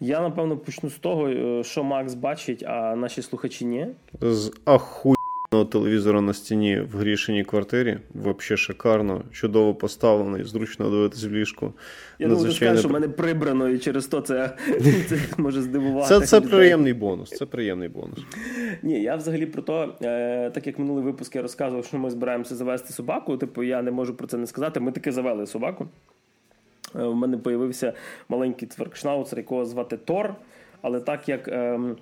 Я напевно почну з того, е, що Макс бачить, а наші слухачі ні. З ахуєнного телевізора на стіні в грішеній квартирі. Взагалі шикарно, чудово поставлений, зручно дивитись в ліжку. Я думаю, ти скажеш, що в мене прибрано, і через то це це може здивувати. Це це приємний бонус. Це приємний бонус. Ні, я взагалі про то, е, так як минулий випуск я розказував, що ми збираємося завести собаку. Типу, я не можу про це не сказати. Ми таки завели собаку. Е, мене з'явився маленький цвергшнауцер, якого звати Тор. Але так як ем,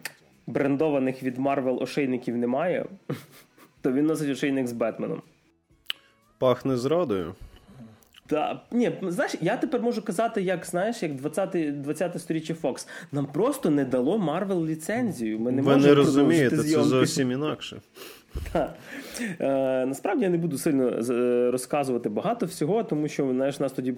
брендованих від Марвел ошейників немає, то він носить ошейник з Бетменом. Пахне зрадою. Та ні, знаєш, я тепер можу казати, як знаєш, як 20 20 сторіччя Фокс. Нам просто не дало Марвел ліцензію. Ми не Ви не розумієте, це зовсім інакше. Так. Е, Насправді я не буду сильно е, розказувати багато всього, тому що знаєш, нас тоді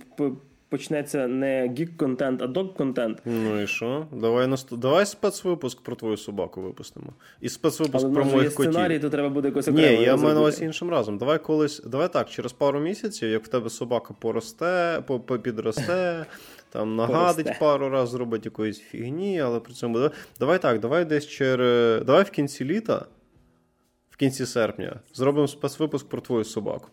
почнеться не гік-контент, а док-контент. Ну і що? Давай наст... давай спецвипуск про твою собаку випустимо. І спецвипуск Але про моїх котів. сценарій, то треба буде якось окремо. Ні, я маю на увазі іншим разом. Давай колись, давай так, через пару місяців, як в тебе собака поросте, підросте. Там нагадить Поросте. пару разів, зробить якоїсь фігні, але при цьому давай так, давай десь через. Давай в кінці літа, в кінці серпня, зробимо спецвипуск про твою собаку.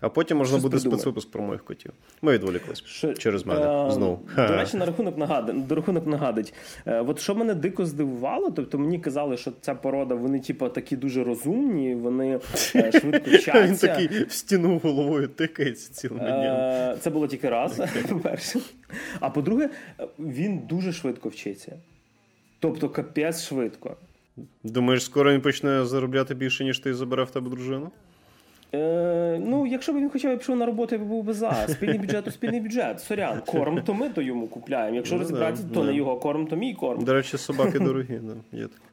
А потім можна Щось буде придумає. спецвипуск про моїх котів. Ми відволіклись що, через мене а, знову. До речі, на рахунок нагадить, до рахунок нагадить. Е, от що мене дико здивувало, тобто мені казали, що ця порода, вони, типу, такі дуже розумні, вони е, швидко вчаться. Він такий в стіну головою тикається цілими е, днями. Це було тільки раз, по-перше. А по-друге, він дуже швидко вчиться. Тобто, капець швидко. Думаєш, скоро він почне заробляти більше, ніж ти забере в тебе дружину? Е, Ну, якщо б він хоча б пішов на роботу, я б був би за. Спільний бюджет то спільний бюджет. Сорян, корм, то ми то йому купляємо. Якщо ну, розібратися, да, то да. не його корм, то мій корм. До речі, собаки дорогі, да, є таке.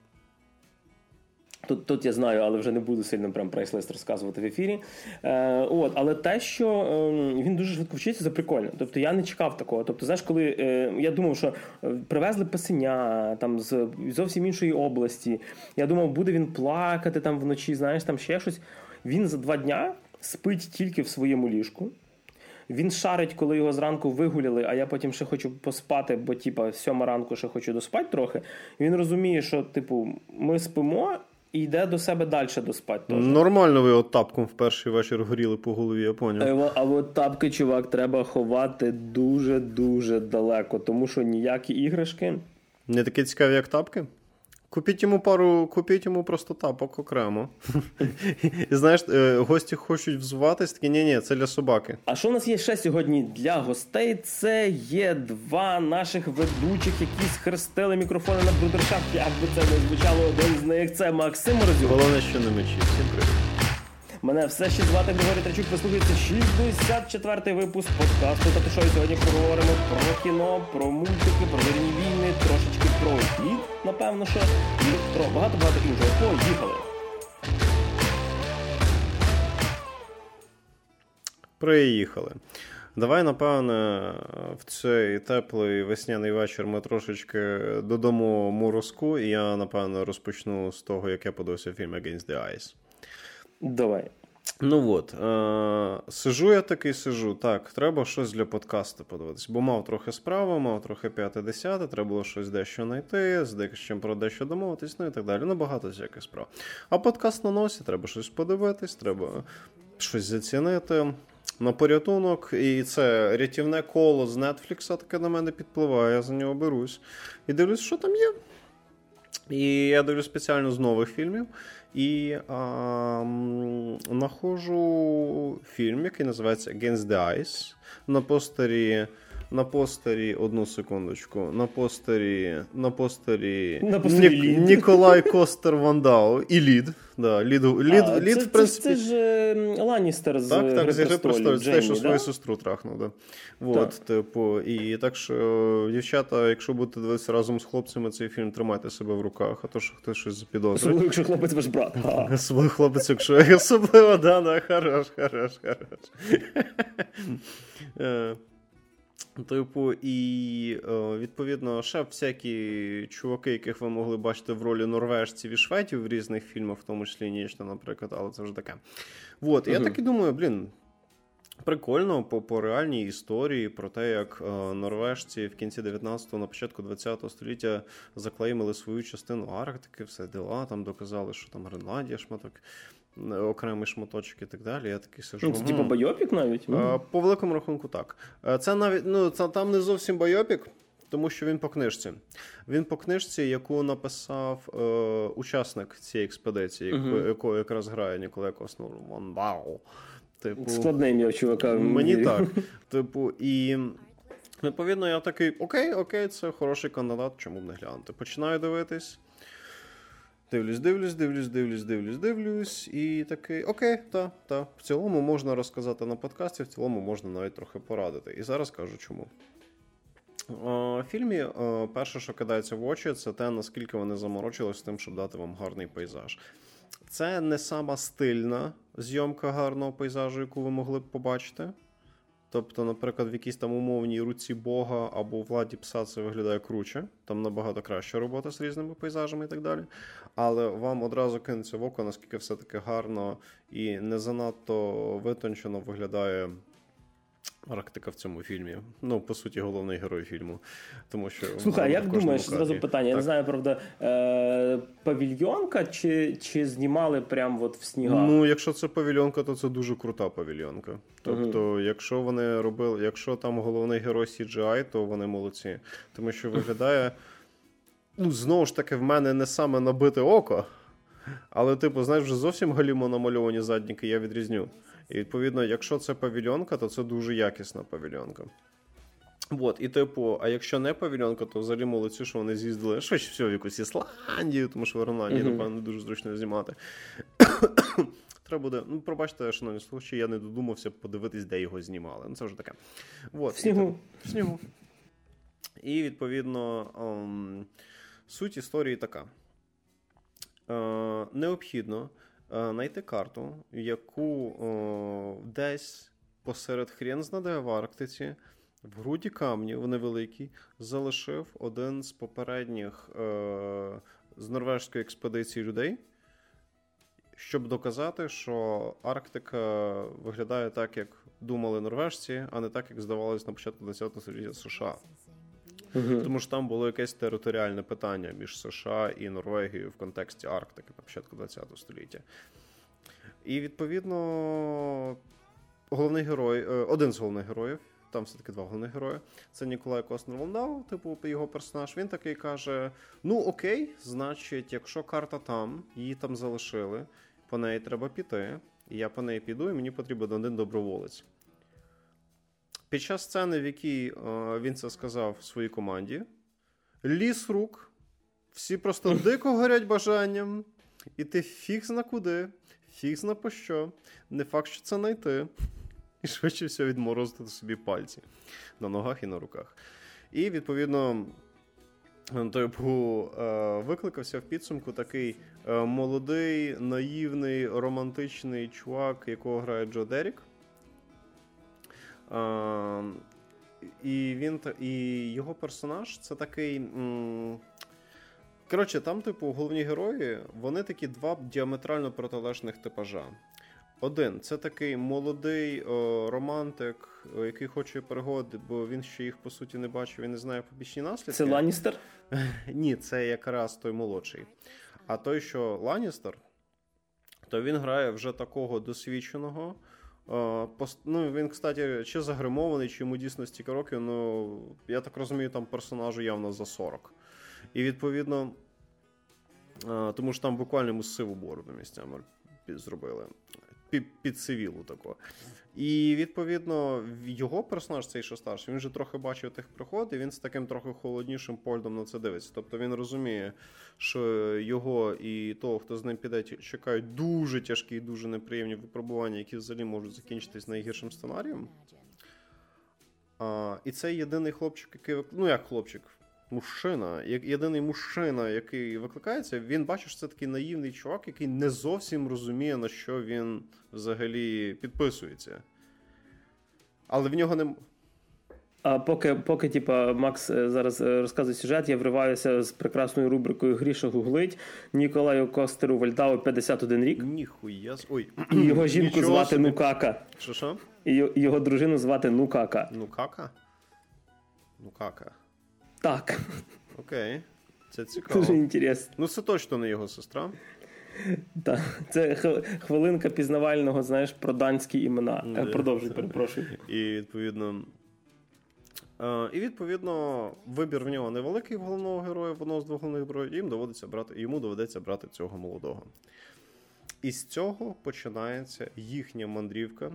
Тут тут я знаю, але вже не буду сильно прям прайс-лист розказувати в ефірі. Е, от, Але те, що е, він дуже швидко вчиться, це прикольно. Тобто я не чекав такого. Тобто, знаєш, коли е, я думав, що е, привезли пасеня там з зовсім іншої області. Я думав, буде він плакати там вночі, знаєш, там ще щось. Він за два дня спить тільки в своєму ліжку. Він шарить, коли його зранку вигуляли, а я потім ще хочу поспати, бо типа сьома ранку ще хочу доспати трохи. Він розуміє, що, типу, ми спимо і йде до себе далі доспати. Теж. Нормально ви от тапком в перший вечір горіли по голові, я поняв. А, а от тапки, чувак, треба ховати дуже-дуже далеко, тому що ніякі іграшки. Не такі цікаві, як тапки? Купіть йому пару, купіть йому просто тапок окремо. І знаєш, е, гості хочуть взуватись, такі ні, ні, це для собаки. А що у нас є ще сьогодні для гостей? Це є два наших ведучих, які схрестили мікрофони на брудершафт. Як би це не звучало, один з них це Максим Розюк. Головне, що не мечі. Всім привіт. Мене все ще звати Григорій Трачук. Ви слухаєте 64-й випуск подкасту та шоу. Сьогодні поговоримо про кіно, про мультики, про вірні війни, трошечки про світ, напевно, що і про багато-багато іншого. Поїхали! Приїхали. Давай, напевне, в цей теплий весняний вечір ми трошечки додамо морозку, і я, напевно, розпочну з того, як я подивився фільм Against the Ice. Давай. Ну от, е- сижу я такий сижу. Так, треба щось для подкасту подивитися. Бо мав трохи справи, мав трохи п'яте десяте, треба було щось дещо знайти, з дещо про дещо домовитись, ну і так далі. Ну, багато всяких справ. А подкаст на носі, треба щось подивитись, треба щось зацінити. На порятунок, і це рятівне коло з Нетфлікса таке на мене підпливає, я за нього берусь. І дивлюсь, що там є. І я дивлюсь спеціально з нових фільмів. І а, нахожу фільм, який називається Against the Ice. На постері на постері, одну секундочку, на постері на постері, на постері Ні, Ніколай Костер Вандау і Лід. Да, Лід, Лід, а, Лід це, в принципі... Це, це ж Ланністер з Так, так, з «Гри престолів. Це що да? свою сестру трахнув. Да. Вот, типу, і так що, дівчата, якщо будете дивитися разом з хлопцями цей фільм, тримайте себе в руках, а то що хтось щось запідозрить. Особливо, якщо хлопець ваш брат. Особливо хлопець, якщо особливо, да, да, хорош, хорош, хорош. Типу, і е, відповідно ще всякі чуваки, яких ви могли бачити в ролі норвежців і шведів в різних фільмах, в тому числі Нічна, наприклад, але це вже таке. От, uh-huh. я так і думаю, блін. Прикольно по по реальній історії про те, як е, норвежці в кінці 19-го, на початку 20-го століття заклеймили свою частину Арктики, все дела, там доказали, що там Гренландія шматок, окремий шматочок і так далі. Я такий сижу. Ну, Це типу байопік навіть? Е, по великому рахунку, так. Е, це навіть ну, це, там не зовсім байопік. Тому що він по книжці. Він по книжці, яку написав е, учасник цієї експедиції, uh-huh. якою якраз грає Ніколай Коснур. Вау. Типу, Складне ім'я чувака. Мені так. Типу, і відповідно, я такий: окей, окей, це хороший кандидат, чому б не глянути. Починаю дивитись. Дивлюсь, дивлюсь, дивлюсь, дивлюсь, дивлюсь, дивлюсь, і такий, окей, та, та. В цілому можна розказати на подкасті, в цілому можна навіть трохи порадити. І зараз кажу чому. В фільмі перше, що кидається в очі, це те, наскільки вони заморочились з тим, щоб дати вам гарний пейзаж. Це не сама стильна зйомка гарного пейзажу, яку ви могли б побачити. Тобто, наприклад, в якійсь там умовній руці Бога або владі пса це виглядає круче, там набагато краща робота з різними пейзажами і так далі. Але вам одразу кинеться в око, наскільки все-таки гарно і не занадто витончено виглядає Арктика в цьому фільмі. Ну, по суті, головний герой фільму. Тому що Слухай, як думаєш, зразу питання? Так. Я не знаю, правда, е- павільйонка чи чи знімали прямо от в снігах? Ну, якщо це павільйонка, то це дуже крута павільйонка. Тобто, угу. якщо вони робили, якщо там головний герой CGI, то вони молодці. Тому що виглядає. Ну, знову ж таки, в мене не саме набите око. Але, типу, знаєш, вже зовсім галімо намальовані задніки, я відрізню. І відповідно, якщо це павільонка, то це дуже якісна павільонка. От, і типу, а якщо не павільонка, то взагалі молодці, що вони з'їздили швидше всього в якусь Ісландію, тому що в Гренландії, mm-hmm. напевно, дуже зручно знімати. Треба буде, ну, пробачте, шановні слухачі, я не додумався подивитись, де його знімали. Ну, це вже таке. От, в снігу. В снігу. І відповідно, ем, суть історії така: Е, необхідно знайти карту, яку о, десь посеред хрен знаде в Арктиці, в груді камнів невеликій, залишив один з попередніх е, з норвежської експедиції людей. Щоб доказати, що Арктика виглядає так, як думали норвежці, а не так, як здавалось на початку 20 століття США. Угу. Тому що там було якесь територіальне питання між США і Норвегією в контексті Арктики на початку ХХ століття. І відповідно головний герой, е, один з головних героїв, там все-таки два головних герої, це Ніколай Коснер Волдау, типу його персонаж. Він такий каже: Ну, окей, значить, якщо карта там, її там залишили, по неї треба піти. І я по неї піду, і мені потрібен один доброволець. Під час сцени, в якій е, він це сказав своїй команді, ліс рук, всі просто дико горять бажанням, і ти фіг зна куди, фіг зна по що. Не факт, що це знайти. І швидше всього відморозити собі пальці на ногах і на руках. І, відповідно, типу, е, викликався в підсумку такий е, молодий, наївний, романтичний чувак, якого грає Джо Дерік. І він і його персонаж це такий. Коротше, там, типу, головні герої, вони такі два діаметрально протилежних типажа. Один це такий молодий о, романтик, о, який хоче перегоди, бо він ще їх по суті не бачив і не знає побічні наслідки. Це Ланністер? Ні, це якраз той молодший. А той, що Ланністер, то він грає вже такого досвідченого. Ну, Він, кстати, чи загримований, чи йому дійсно стільки років, ну я так розумію, там персонажу явно за 40. І відповідно, тому що там буквально йому сиву бороду місцями зробили. Під, цивілу тако. І відповідно його персонаж, цей що старший, він вже трохи бачив тих приход, і він з таким трохи холоднішим поглядом на це дивиться. Тобто він розуміє, що його і того, хто з ним піде, чекають дуже тяжкі і дуже неприємні випробування, які взагалі можуть закінчитись найгіршим сценарієм. А, І це єдиний хлопчик, який ну як хлопчик, мужчина, єдиний мужчина, який викликається, він бачиш, що це такий наївний чувак, який не зовсім розуміє, на що він взагалі підписується. Але в нього не. А поки поки типа, Макс е, зараз е, розказує сюжет, я вриваюся з прекрасною рубрикою Гріша гуглить Ніколаю Костеру Вальдау 51 рік. Ніхуя. Ой. І його жінку Нічого звати собі. Нукака. Що що? І його дружину звати Нукака. Нукака? Нукака. Так. Окей. Це цікаво. Дуже інтересно. Ну, це точно не його сестра. Так, це хвилинка пізнавального, знаєш, про данські імена. Mm, Продовжуй, перепрошую. І відповідно. І відповідно вибір в нього невеликий в головного героя, в одного з двох головних героїв, їм доводиться брати, йому доведеться брати цього молодого. І з цього починається їхня мандрівка.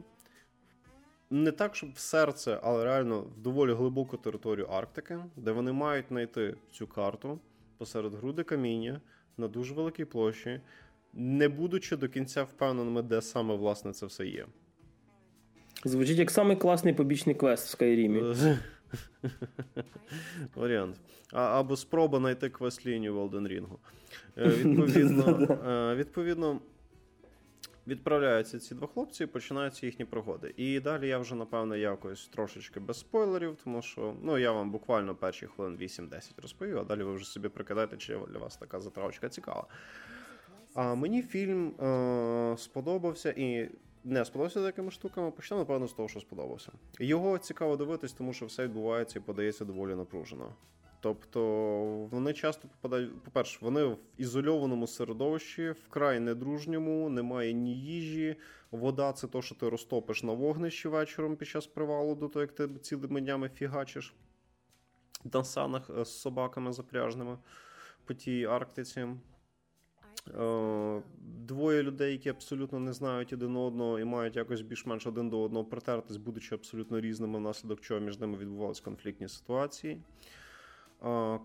Не так, щоб в серце, але реально в доволі глибоку територію Арктики, де вони мають знайти цю карту посеред груди каміння на дуже великій площі, не будучи до кінця впевненими, де саме власне це все є. Звучить як самий класний побічний квест в Скайрімі. Варіант. А, Або спроба знайти квест-лінію в Elden Ring. Е, відповідно, е, відповідно, відправляються ці два хлопці і починаються їхні пригоди. І далі я вже, напевно, якось трошечки без спойлерів, тому що ну, я вам буквально перші хвилин 8-10 розповів, а далі ви вже собі прикидаєте, чи для вас така затравочка цікава. А мені фільм е, сподобався і не сподобався такими штуками. Почнемо, напевно, з того, що сподобався. Його цікаво дивитись, тому що все відбувається і подається доволі напружено. Тобто вони часто попадають, по-перше, вони в ізольованому середовищі, вкрай недружньому, немає ні їжі. Вода це то, що ти розтопиш на вогнищі вечором під час привалу, до того, як ти цілими днями фігачиш на санах е, з собаками запряжними по тій Арктиці. Е, двоє людей, які абсолютно не знають один одного і мають якось більш-менш один до одного притертись, будучи абсолютно різними, внаслідок чого між ними відбувалися конфліктні ситуації.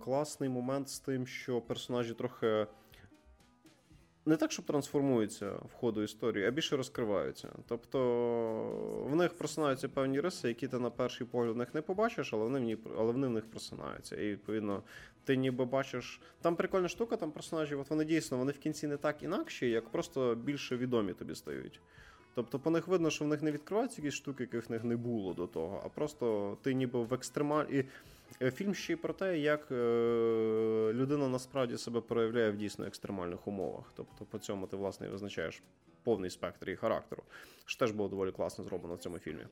Класний момент з тим, що персонажі трохи не так, щоб трансформуються в ходу історії, а більше розкриваються. Тобто в них просинаються певні риси, які ти на перший погляд в них не побачиш, але вони в них, але вони в них просинаються. І відповідно, ти ніби бачиш. Там прикольна штука, там персонажі, от вони дійсно вони в кінці не так інакші, як просто більше відомі тобі стають. Тобто по них видно, що в них не відкриваються якісь штуки, яких в них не було до того, а просто ти ніби в екстремаль. Е, фільм ще й про те, як е, людина насправді себе проявляє в дійсно екстремальних умовах. Тобто, по цьому ти власне визначаєш повний спектр її характеру. Що теж було доволі класно зроблено в цьому фільмі.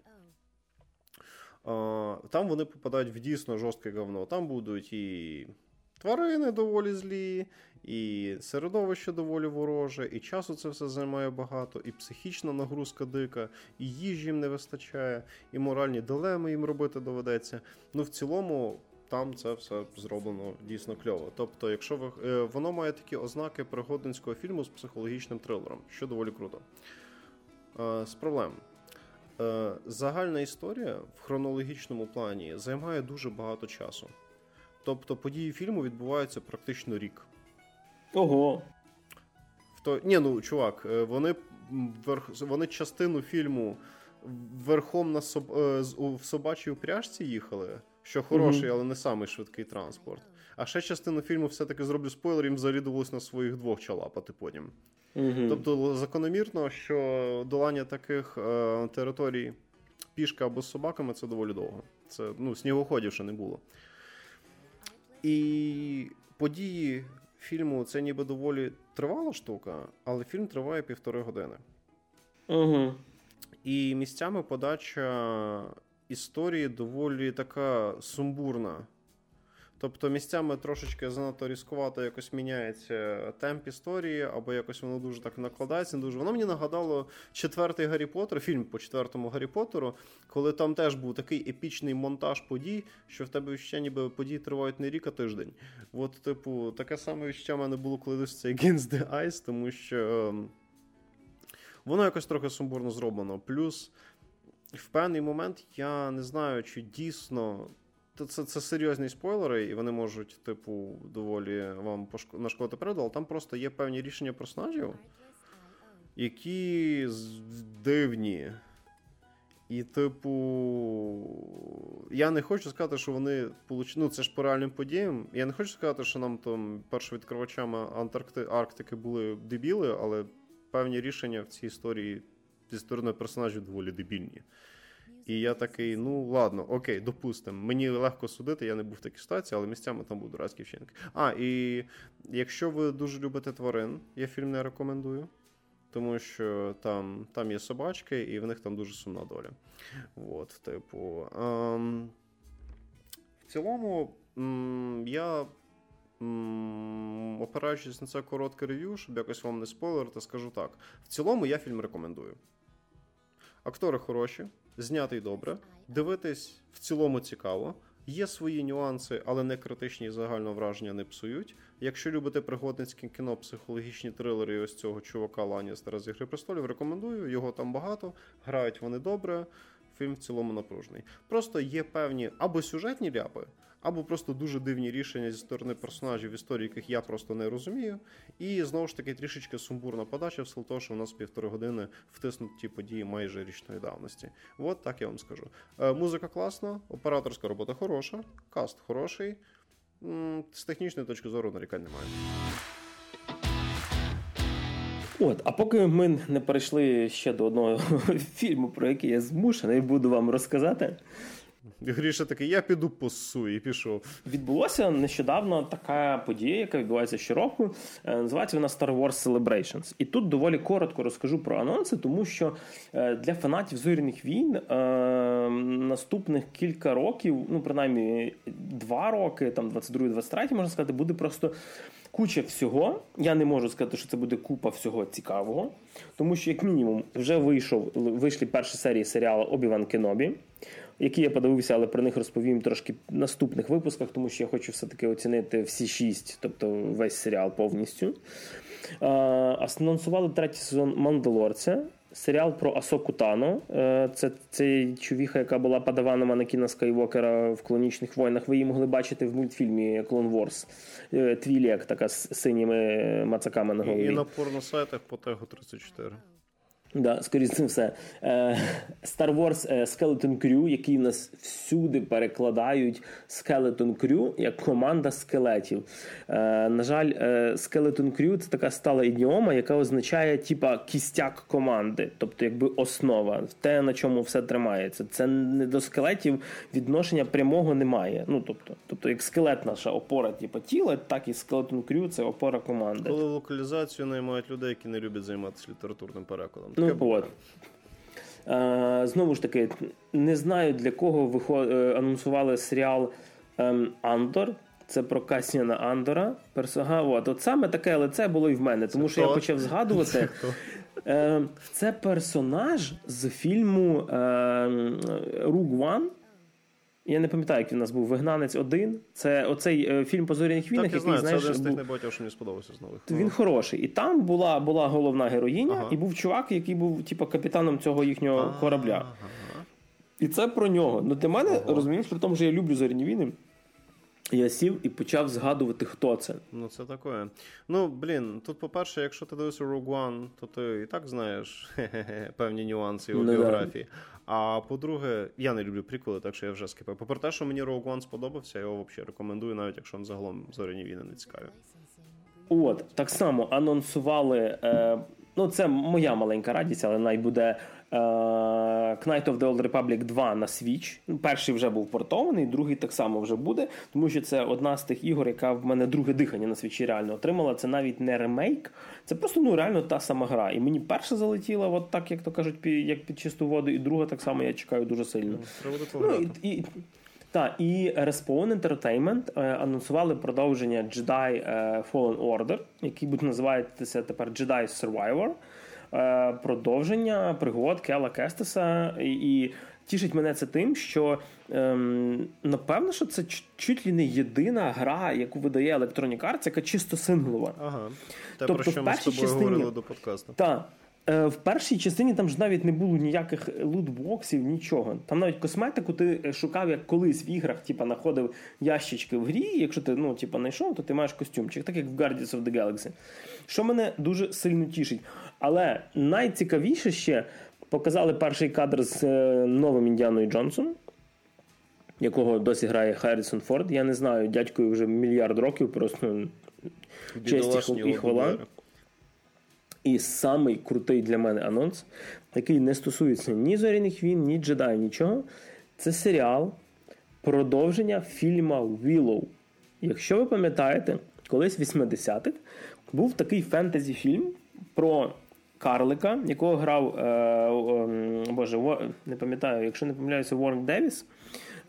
Там вони попадають в дійсно жорстке говно. Там будуть і тварини доволі злі, і середовище доволі вороже, і часу це все займає багато, і психічна нагрузка дика, і їжі їм не вистачає, і моральні дилеми їм робити доведеться. Ну, в цілому. Там це все зроблено дійсно кльово. Тобто, якщо ви е, воно має такі ознаки пригодницького фільму з психологічним трилером, що доволі круто. Е, з проблем. Е, загальна історія в хронологічному плані займає дуже багато часу. Тобто події фільму відбуваються практично рік. Ого. То, ні, ну, чувак, е, вони вони частину фільму верхом на соб, е, в собачій упряжці їхали, що хороший, mm-hmm. але не самий швидкий транспорт. А ще частину фільму все-таки зроблю спойлер, їм взагалі довелось на своїх двох чалапати потім. Mm-hmm. Тобто, закономірно, що долання таких е, територій пішка або з собаками це доволі довго. Це ну, снігоходів ще не було. І події фільму це ніби доволі тривала штука, але фільм триває півтори години. Угу. І місцями подача історії доволі така сумбурна. Тобто місцями трошечки занадто різкувато якось міняється темп історії, або якось воно дуже так накладається. Дуже воно мені нагадало четвертий Гаррі Поттер, фільм по четвертому Гаррі Поттеру, коли там теж був такий епічний монтаж подій, що в тебе ще ніби події тривають не рік, а тиждень. От, типу, таке саме відчуття в мене було, коли дивився цей Against the Ice, тому що ем, воно якось трохи сумбурно зроблено. Плюс в певний момент я не знаю, чи дійсно це це серйозні спойлери, і вони можуть, типу, доволі вам нашкодити переду, але там просто є певні рішення персонажів, які дивні. І, типу, я не хочу сказати, що вони получили. Ну, це ж по реальним подіям. Я не хочу сказати, що нам там першовідкривачами Антаркти... Арктики були дебіли, але певні рішення в цій історії зі сторони персонажів доволі дебільні. І я такий, ну ладно, окей, допустимо. Мені легко судити, я не був в такій ситуації, але місцями там був дурацький вчинок. А, і якщо ви дуже любите тварин, я фільм не рекомендую. Тому що там там є собачки, і в них там дуже сумна доля. От, типу. Ем, В цілому, м, я, опираючись на це коротке рев'ю, щоб якось вам не спойлерити, скажу так: в цілому я фільм рекомендую. Актори хороші, знятий добре. Дивитись в цілому цікаво. Є свої нюанси, але не критичні і враження не псують. Якщо любите пригодницьке кіно, психологічні трилери ось цього чувака Ланістера з «Ігри престолів, рекомендую. Його там багато, грають вони добре. Фільм в цілому напружений. Просто є певні або сюжетні ляпи, або просто дуже дивні рішення зі сторони персонажів історії, яких я просто не розумію. І знову ж таки трішечки сумбурна подача, в силу того, що у нас півтори години втиснуті події майже річної давності. От так я вам скажу. Е, музика класна, операторська робота хороша, каст хороший. З технічної точки зору нарікань немає. От, а поки ми не перейшли ще до одного фільму, про який я змушений буду вам розказати. Гріша такий, я піду посу і пішов. Відбулося нещодавно така подія, яка відбувається щороку. Е, називається вона Star Wars Celebrations. І тут доволі коротко розкажу про анонси, тому що е, для фанатів зоряних війн е, наступних кілька років, ну принаймні два роки, там 22-23, можна сказати, буде просто. Куча всього. Я не можу сказати, що це буде купа всього цікавого, тому що, як мінімум, вже вийшов вийшли перші серії серіалу Обіван Кенобі які я подивився, але про них розповім трошки в наступних випусках, тому що я хочу все-таки оцінити всі шість, тобто весь серіал повністю. Анонсували третій сезон Мандалорця. Серіал про Асоку Тано. Е, це це човіха, яка була падаваном Анакіна Скайвокера в клонічних войнах. Ви її могли бачити в мультфільмі Wars. Е, Твілік, така з синіми мацаками на голові. І на порносайтах по тегу 34. Да, скоріше за все. Е, Star Wars е, Skeleton Crew, який нас всюди перекладають Skeleton Crew як команда скелетів. Е, на жаль, Skeleton Crew це така стала ідіома, яка означає типа кістяк команди, тобто якби основа, те, на чому все тримається. Це не до скелетів відношення прямого немає. Ну тобто, тобто як скелет наша опора, типу тіла, так і Skeleton Crew це опора команди. Коли локалізацію наймають людей, які не люблять займатися літературним перекладом. Ну, от. Е, Знову ж таки, не знаю для кого виход... Е, анонсували серіал ем, Андор. Це про Касіна Андора. Персога. От. От саме таке лице було і в мене, тому що я почав згадувати. Е, Це персонаж з фільму Рук ем, Ван. Я не пам'ятаю, як він у нас був вигнанець один. Це оцей е, фільм по зоряних війнах, який знаю, знаєш, це один з тих небагатьох, що мені сподобався з нових. Він хороший. І там була була головна героїня, ага. і був чувак, який був типу, капітаном цього їхнього ага. корабля. Ага. І це про нього. Ну для мене розумієш, при тому, що я люблю зоряні війни. Я сів і почав згадувати, хто це. Ну, це таке. Ну, блін, тут, по-перше, якщо ти дивишся Rogue One, то ти і так знаєш певні нюанси його ну, біографії. А по-друге, я не люблю приколи, так що я вже скипаю. Попри те, що мені Rogue One сподобався, я його взагалі рекомендую, навіть якщо він загалом зоряні війни не цікаві. От, так само анонсували. Е, Ну, це моя маленька радість, але най буде Knight of the Old Republic 2 на Switch. Ну, перший вже був портований, другий так само вже буде, тому що це одна з тих ігор, яка в мене друге дихання на свічі реально отримала. Це навіть не ремейк, це просто ну реально та сама гра. І мені перша залетіла, от так, як то кажуть, як під чисту воду, і друга так само я чекаю дуже сильно. Ну, і, і, та, і Respawn Entertainment е, анонсували продовження Jedi е, Fallen Order, який буде називатися тепер Jedi Survivor. Е, продовження пригод Кела Кестеса. І тішить мене це тим, що ем, напевно, що це чуть ли не єдина гра, яку видає Electronic Arts, яка чисто синглова. Ага. Те, тобто, про що ми з тобою частині, говорили до подкасту. Так. Е, в першій частині там ж навіть не було ніяких лутбоксів, нічого. Там навіть косметику ти е, шукав як колись в іграх, типа знаходив ящички в грі. Якщо ти ну, типа, знайшов, то ти маєш костюмчик, так як в Guardians of the Galaxy. Що мене дуже сильно тішить. Але найцікавіше ще показали перший кадр з е, новим Індіаною Джонсом, якого досі грає Харрісон Форд. Я не знаю, дядькою вже мільярд років, просто честь і хвала. І самий крутий для мене анонс, який не стосується ні зоряних війн, ні джедаїв, нічого. Це серіал продовження фільма Willow. Якщо ви пам'ятаєте, колись в 80-х був такий фентезі-фільм про Карлика, якого грав е, е, Боже, не пам'ятаю, якщо не помиляюся, Уоррен Девіс.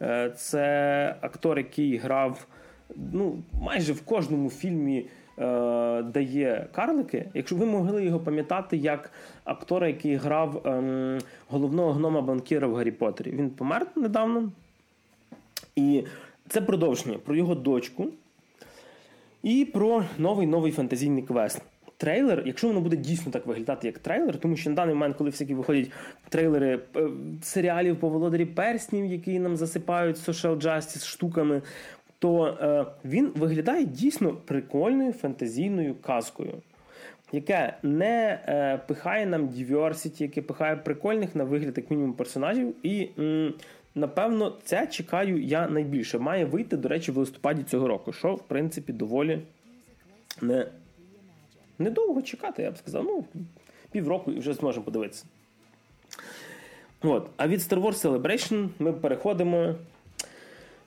Е, це актор, який грав ну, майже в кожному фільмі. Е, дає карлики, якщо ви могли його пам'ятати як актора, який грав ем, головного гнома банкіра в Гаррі Поттері. Він помер недавно. І це продовження про його дочку і про новий новий фантазійний квест. Трейлер, якщо воно буде дійсно так виглядати, як трейлер, тому що на даний момент, коли всякі виходять трейлери е, серіалів по володарі перснів, які нам засипають social justice штуками, то е, він виглядає дійсно прикольною фантазійною казкою, яке не е, пихає нам діверсіті, яке пихає прикольних на вигляд, як мінімум, персонажів. І м, напевно це чекаю я найбільше. Має вийти, до речі, в листопаді цього року, що в принципі доволі не. Недовго чекати, я б сказав. Ну, півроку і вже зможемо подивитися. От. А від Star Wars Celebration ми переходимо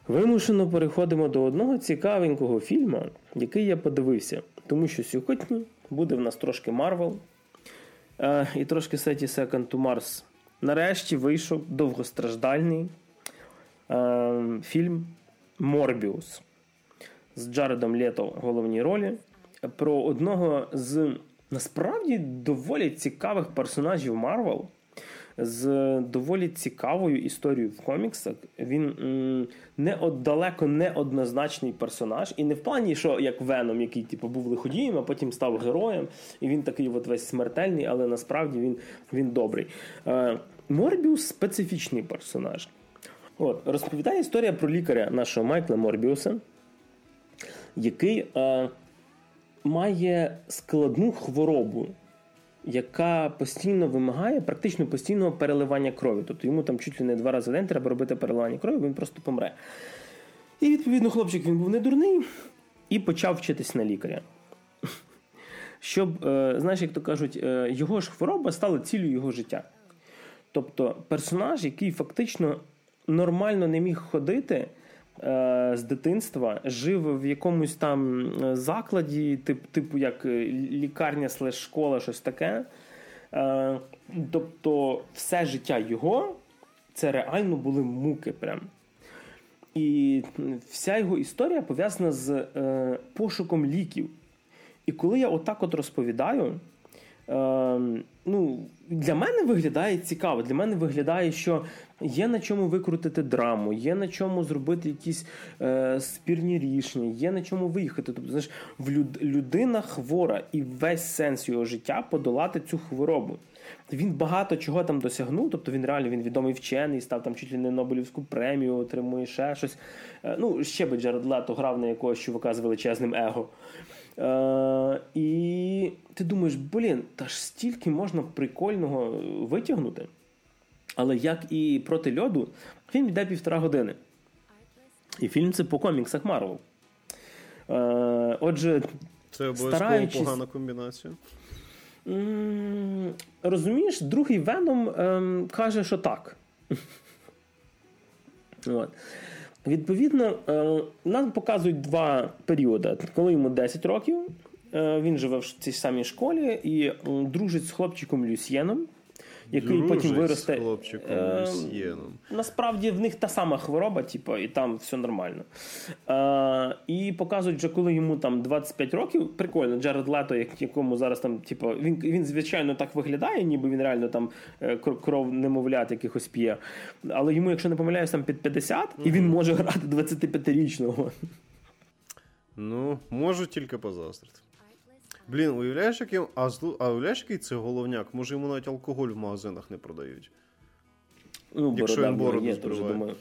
Вимушено переходимо до одного цікавенького фільму, який я подивився. Тому що сьогодні буде в нас трошки Марвел і трошки Thirty Seconds to Mars. Нарешті вийшов довгостраждальний е, фільм Морбіус з Джаредом Лето в головній ролі. Про одного з насправді доволі цікавих персонажів Марвел з доволі цікавою історією в коміксах. Він м, не от, далеко не однозначний персонаж, і не в плані, що як Веном, який типу, був лиходієм, а потім став героєм, і він такий от весь смертельний, але насправді він він добрий. Е, Морбіус специфічний персонаж. От, Розповідає історія про лікаря нашого Майкла Морбіуса, який е, має складну хворобу яка постійно вимагає практично постійного переливання крові. Тобто йому там чуть ли не два рази в день треба робити переливання крові, він просто помре. І відповідно хлопчик він був не дурний і почав вчитись на лікаря. Щоб, е, знаєш, як то кажуть, е, його ж хвороба стала ціллю його життя. Тобто персонаж, який фактично нормально не міг ходити, з дитинства жив в якомусь там е, закладі, тип, типу як е, лікарня слеш школа, щось таке. Тобто, все життя його це реально були муки. прям. І вся його історія пов'язана з е, пошуком ліків. І коли я отак от розповідаю, е, ну, для мене виглядає цікаво. Для мене виглядає, що є на чому викрутити драму, є на чому зробити якісь е, спірні рішення, є на чому виїхати. Тобто, знаєш, в люд, людина хвора і весь сенс його життя подолати цю хворобу. Він багато чого там досягнув, тобто він реально він відомий вчений, став там чуть ли не Нобелівську премію, отримує ще щось. Е, ну, ще би Джаред Лето грав на якогось чувака з величезним его. Е, І ти думаєш, блін, та ж стільки можна прикольного витягнути. Але як і проти льоду, фільм йде півтора години. І фільм це по коміксах Марвел. Е, Отже, це обов'язково стараючись... погана комбінація. Розумієш, другий Веном ем, каже, що так. От. Відповідно, е, нам показують два періоди. Коли йому 10 років, е, він живе в цій самій школі і дружить з хлопчиком Люсьєном який Дружить потім виросте. з хлопчиком е, Насправді в них та сама хвороба, типу, і там все нормально. Е, І показують, що коли йому там 25 років, прикольно, Джаред Лето, якому зараз там, типу, він, він звичайно так виглядає, ніби він реально там е, кров немовлят якихось п'є. Але йому, якщо не помиляюсь, там під 50, mm-hmm. і він може грати 25-річного. Ну, можу тільки позастрити. Блін, уявляєш, яким. А, а уявляєш, який це головняк? Може йому навіть алкоголь в магазинах не продають. Ну, Якщо він бороду є, то вже думаю.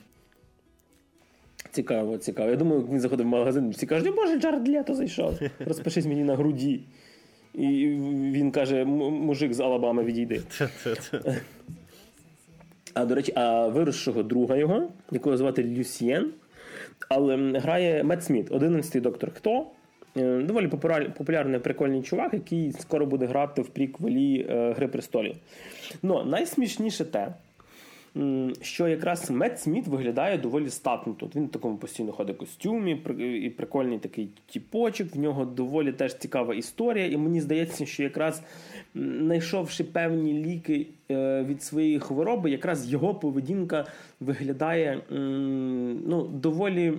Цікаво, цікаво. Я думаю, він заходив в магазин, всі кажуть, боже, Джаред Лето зайшов. Розпишись мені на груді. І він каже: мужик з Алабами відійди. А до речі, а виросшого друга його, якого звати Люсьєн, але грає Мет Сміт, 11-й доктор Хто. Е, доволі популярний прикольний чувак, який скоро буде грати в приквелі е, Гри престолів. Ну, найсмішніше те, що якраз Мет Сміт виглядає доволі статно тут. Він в такому постійно ходить в костюмі, і прикольний такий тіпочок, в нього доволі теж цікава історія. І мені здається, що якраз знайшовши певні ліки е, від своєї хвороби, якраз його поведінка виглядає ну, доволі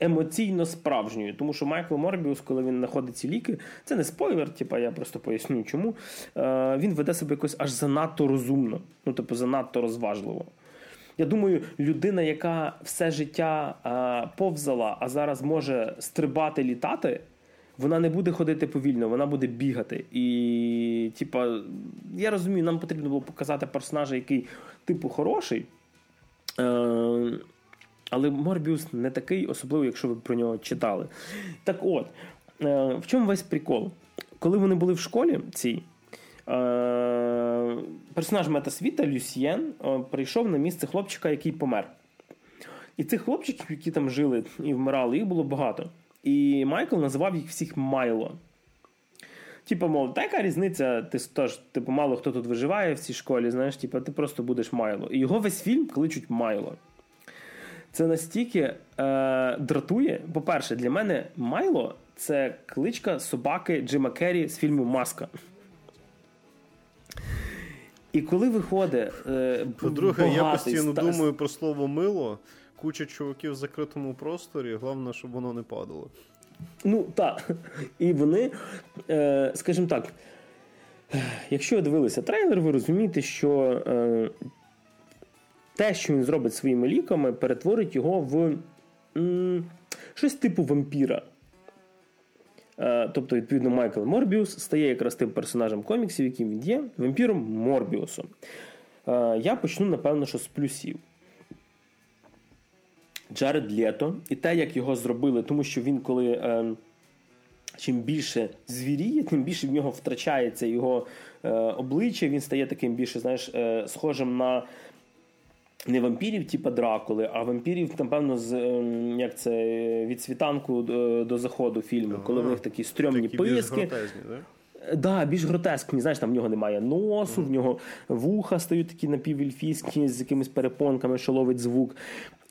емоційно справжньою. Тому що Майкл Морбіус, коли він знаходить ці ліки, це не спойлер, типа я просто поясню, чому. Е, Він веде себе якось аж занадто розумно, ну, типу, занадто розважливо. Я думаю, людина, яка все життя а, повзала, а зараз може стрибати, літати, вона не буде ходити повільно, вона буде бігати. І, типа, я розумію, нам потрібно було показати персонажа, який, типу, хороший. Е, але Морбіус не такий, особливо, якщо ви про нього читали. Так от, е, в чому весь прикол? Коли вони були в школі, цій, е, персонаж Метасвіта Люсьєн е, прийшов на місце хлопчика, який помер. І цих хлопчиків, які там жили і вмирали, їх було багато. І Майкл називав їх всіх Майло. Типу, мов, та яка різниця, ти тож, типу, мало хто тут виживає в цій школі, знаєш, типу, ти просто будеш Майло. І його весь фільм кличуть Майло. Це настільки е, дратує. По-перше, для мене Майло це кличка собаки Джима Керрі з фільму Маска. І коли виходить. Е, По-друге, я постійно ста... думаю про слово мило, куча чуваків в закритому просторі, головне, щоб воно не падало. Ну, так. І вони, е, скажімо так, якщо ви дивилися трейлер, ви розумієте, що е, те, що він зробить своїми ліками, перетворить його в м, щось типу вампіра. Е, тобто, відповідно, Майкл Морбіус стає якраз тим персонажем коміксів, яким він є, вампіром Морбіусом. Е, я почну, напевно, що з плюсів. Джаред Лето і те, як його зробили, тому що він, коли е, чим більше звіріє, тим більше в нього втрачається його е, обличчя, він стає таким більше, знаєш, е, схожим на не вампірів, типу Дракули, а вампірів, напевно, з ем, як це від світанку до, до заходу фільму, ага. коли в них такі стрьомні такі писки. Більш гротезні, да? Е, да, більш гротескні. Знаєш, там в нього немає носу, mm. в нього вуха стають такі напівельфійські з якимись перепонками, що ловить звук.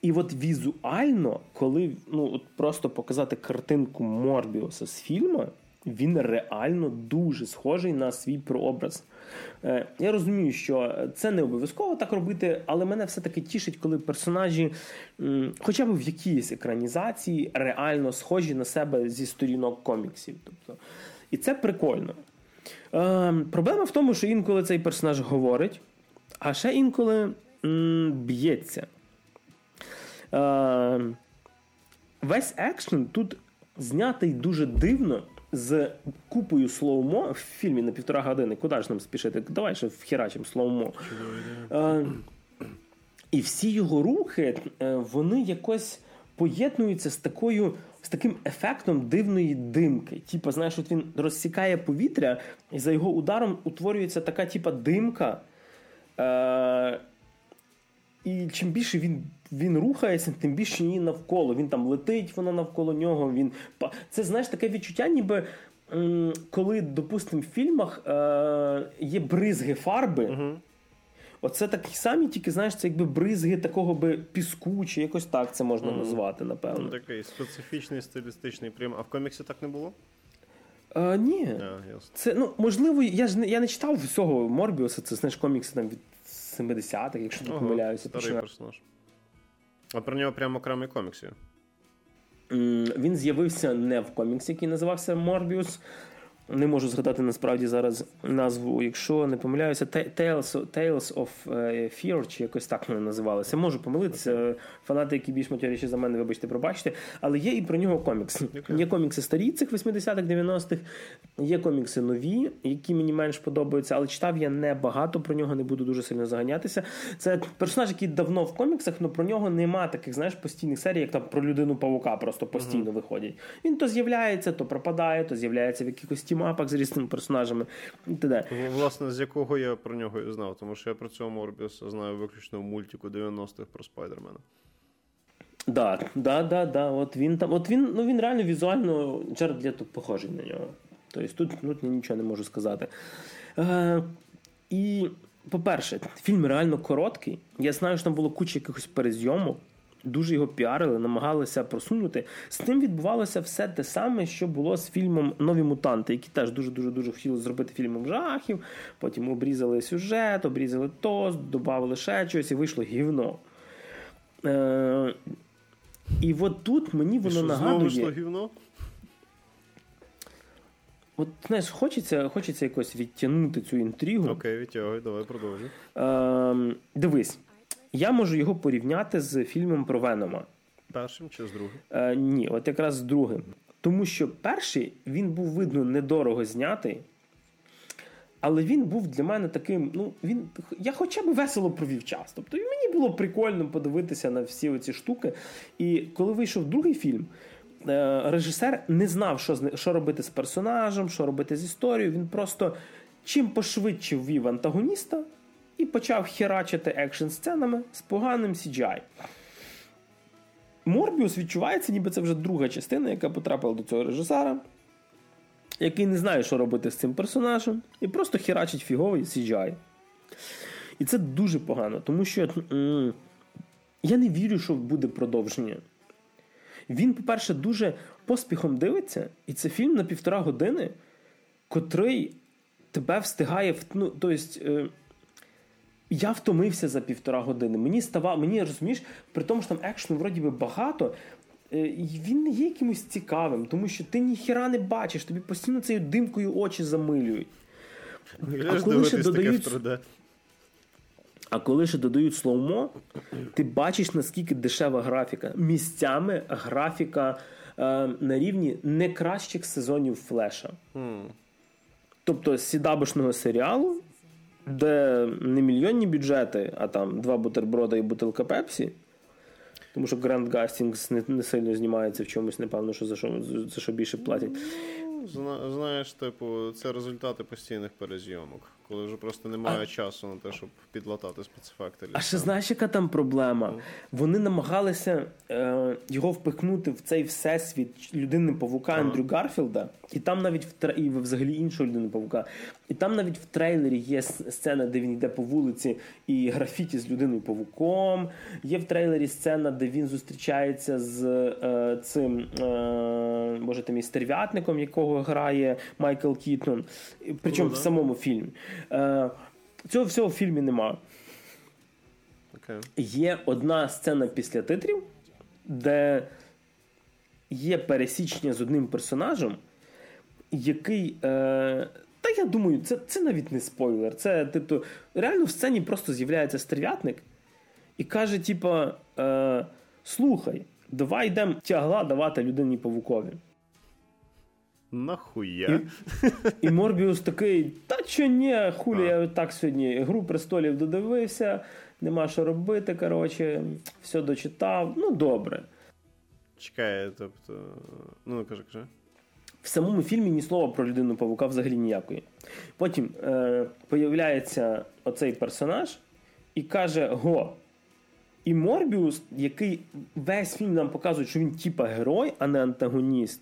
І от візуально, коли ну, от просто показати картинку Морбіуса з фільму, він реально дуже схожий на свій прообраз. Е, я розумію, що це не обов'язково так робити, але мене все-таки тішить, коли персонажі, хоча б в якійсь екранізації, реально схожі на себе зі сторінок коміксів. Тобто, І це прикольно. Е, Проблема в тому, що інколи цей персонаж говорить, а ще інколи б'ється. Е, Весь екшен тут знятий дуже дивно з купою слоумо в фільмі на півтора години. Куди ж нам спішити? Давай ще вхерачимо слоумо. Е, і всі його рухи, е, вони якось поєднуються з такою. З таким ефектом дивної димки. Типа, знаєш, от він розсікає повітря, і за його ударом утворюється така, типа, димка. Е- І чим більше він він рухається, тим більше її навколо. Він там летить, вона навколо нього. Він Це знаєш таке відчуття, ніби коли, допустимо, в фільмах е, є бризги фарби. Оце такі самі, тільки знаєш, це якби бризги такого би піску, чи якось так це можна mm назвати, напевно. Ну, Такий специфічний стилістичний прийом. А в коміксі так не було? А, Ні. А, це, ну, Можливо, я ж не я не читав всього Морбіуса, це знаєш комікси там від 70-х, якщо не помиляюся. Старий персонаж. А про нього прямо окремий комікс. Він з'явився не в коміксі, який називався Морбіус. Не можу згадати насправді зараз назву, якщо не помиляюся, Tales Tales of е, Fear, чи якось так вони називалися. Можу помилитися. Фанати, які більш матеріші за мене, вибачте, пробачте. Але є і про нього комікс. Okay. Є комікси старі цих 80-х, 90-х, є комікси нові, які мені менш подобаються, але читав я не багато про нього, не буду дуже сильно заганятися. Це персонаж, який давно в коміксах, але про нього нема таких, знаєш, постійних серій, як там про людину павука просто постійно uh-huh. виходять. Він то з'являється, то пропадає, то з'являється в якихось тімапах з різними персонажами. і т.д. Власне, з якого я про нього і знав, тому що я про цього Морбіуса знаю виключно в мультику 90-х про Спайдермена. Да, да, да, да. От він там, от він, ну він реально візуально Джаред Лето похожий на нього. Тобто тут, тут нічого не можу сказати. Е, І, по-перше, фільм реально короткий. Я знаю, що там було куча якихось перезйомок. Дуже його піарили, намагалися просунути. З ним відбувалося все те саме, що було з фільмом Нові мутанти, які теж дуже дуже дуже хотіли зробити фільмом жахів. Потім обрізали сюжет, обрізали то, додали ще щось, і вийшло гівно. Е, І от тут мені воно що, нагадує. Знову вийшло гівно? От знаєш, хочеться, хочеться якось відтягнути цю інтригу. Окей, відтягуй, давай продовжуй. Е, дивись, я можу його порівняти з фільмом про Венома. Першим чи з другим? Е, ні, от якраз з другим. Тому що перший він був видно недорого знятий, але він був для мене таким. Ну, він, я хоча б весело провів час. Тобто мені було прикольно подивитися на всі оці штуки. І коли вийшов другий фільм, е, режисер не знав, що, що робити з персонажем, що робити з історією. Він просто чим пошвидше ввів антагоніста і почав херачити екшн сценами з поганим CGI. Морбіус відчувається, ніби це вже друга частина, яка потрапила до цього режисера, який не знає, що робити з цим персонажем, і просто херачить фіговий CGI. І це дуже погано, тому що м, я не вірю, що буде продовження. Він, по-перше, дуже поспіхом дивиться, і це фільм на півтора години, котрий тебе встигає. Ну, тобто, я втомився за півтора години. Мені ставав, мені розумієш, при тому, що там екшену вроді би багато. е, Він не є якимось цікавим, тому що ти ніхіра не бачиш, тобі постійно цією димкою очі замилюють. Виглядаєш коли ще додають- А коли ще додають слоумо, ти бачиш, наскільки дешева графіка. Місцями графіка е, на рівні не кращих сезонів флеша. Тобто з сідабошного серіалу, де не мільйонні бюджети, а там два бутерброда і бутилка Пепсі. Тому що Гранд Гастінгс не, не сильно знімається в чомусь, напевно, що за що, за що більше платять. Ну, зна- Знаєш, типу, це результати постійних перезйомок, коли вже просто немає часу на те, щоб підлатати спецефекти. А ще знаєш, яка там проблема? Вони намагалися е, його впихнути в цей всесвіт людини павука Андрю Гарфілда, і там навіть в тре... і взагалі іншої людини павука. І там навіть в трейлері є сцена, де він йде по вулиці і графіті з людиною павуком. Є в трейлері сцена, де він зустрічається з е, цим е, боже мій стерв'ятником, якого грає Майкл Кітон. Причому Ну, в самому фільмі. Е, цього всього в фільмі немає. Окей. Є одна сцена після титрів, де є пересічення з одним персонажем, який. Е, та я думаю, це, це навіть не спойлер. Це тобто, реально в сцені просто з'являється стерв'ятник і каже: типа, е, слухай, давай йдемо тягла давати людині павукові. Нахуя? І Морбіус такий: та чо ні, хулі, я так сьогодні гру престолів додивився, нема що робити. Коротше, все дочитав. Ну, добре. Чекай, тобто. Ну, кажи, кажи. В самому фільмі ні слова про людину павука взагалі ніякої. Потім е, появляється оцей персонаж і каже: Го. І Морбіус, який весь фільм нам показує, що він типа герой, а не антагоніст.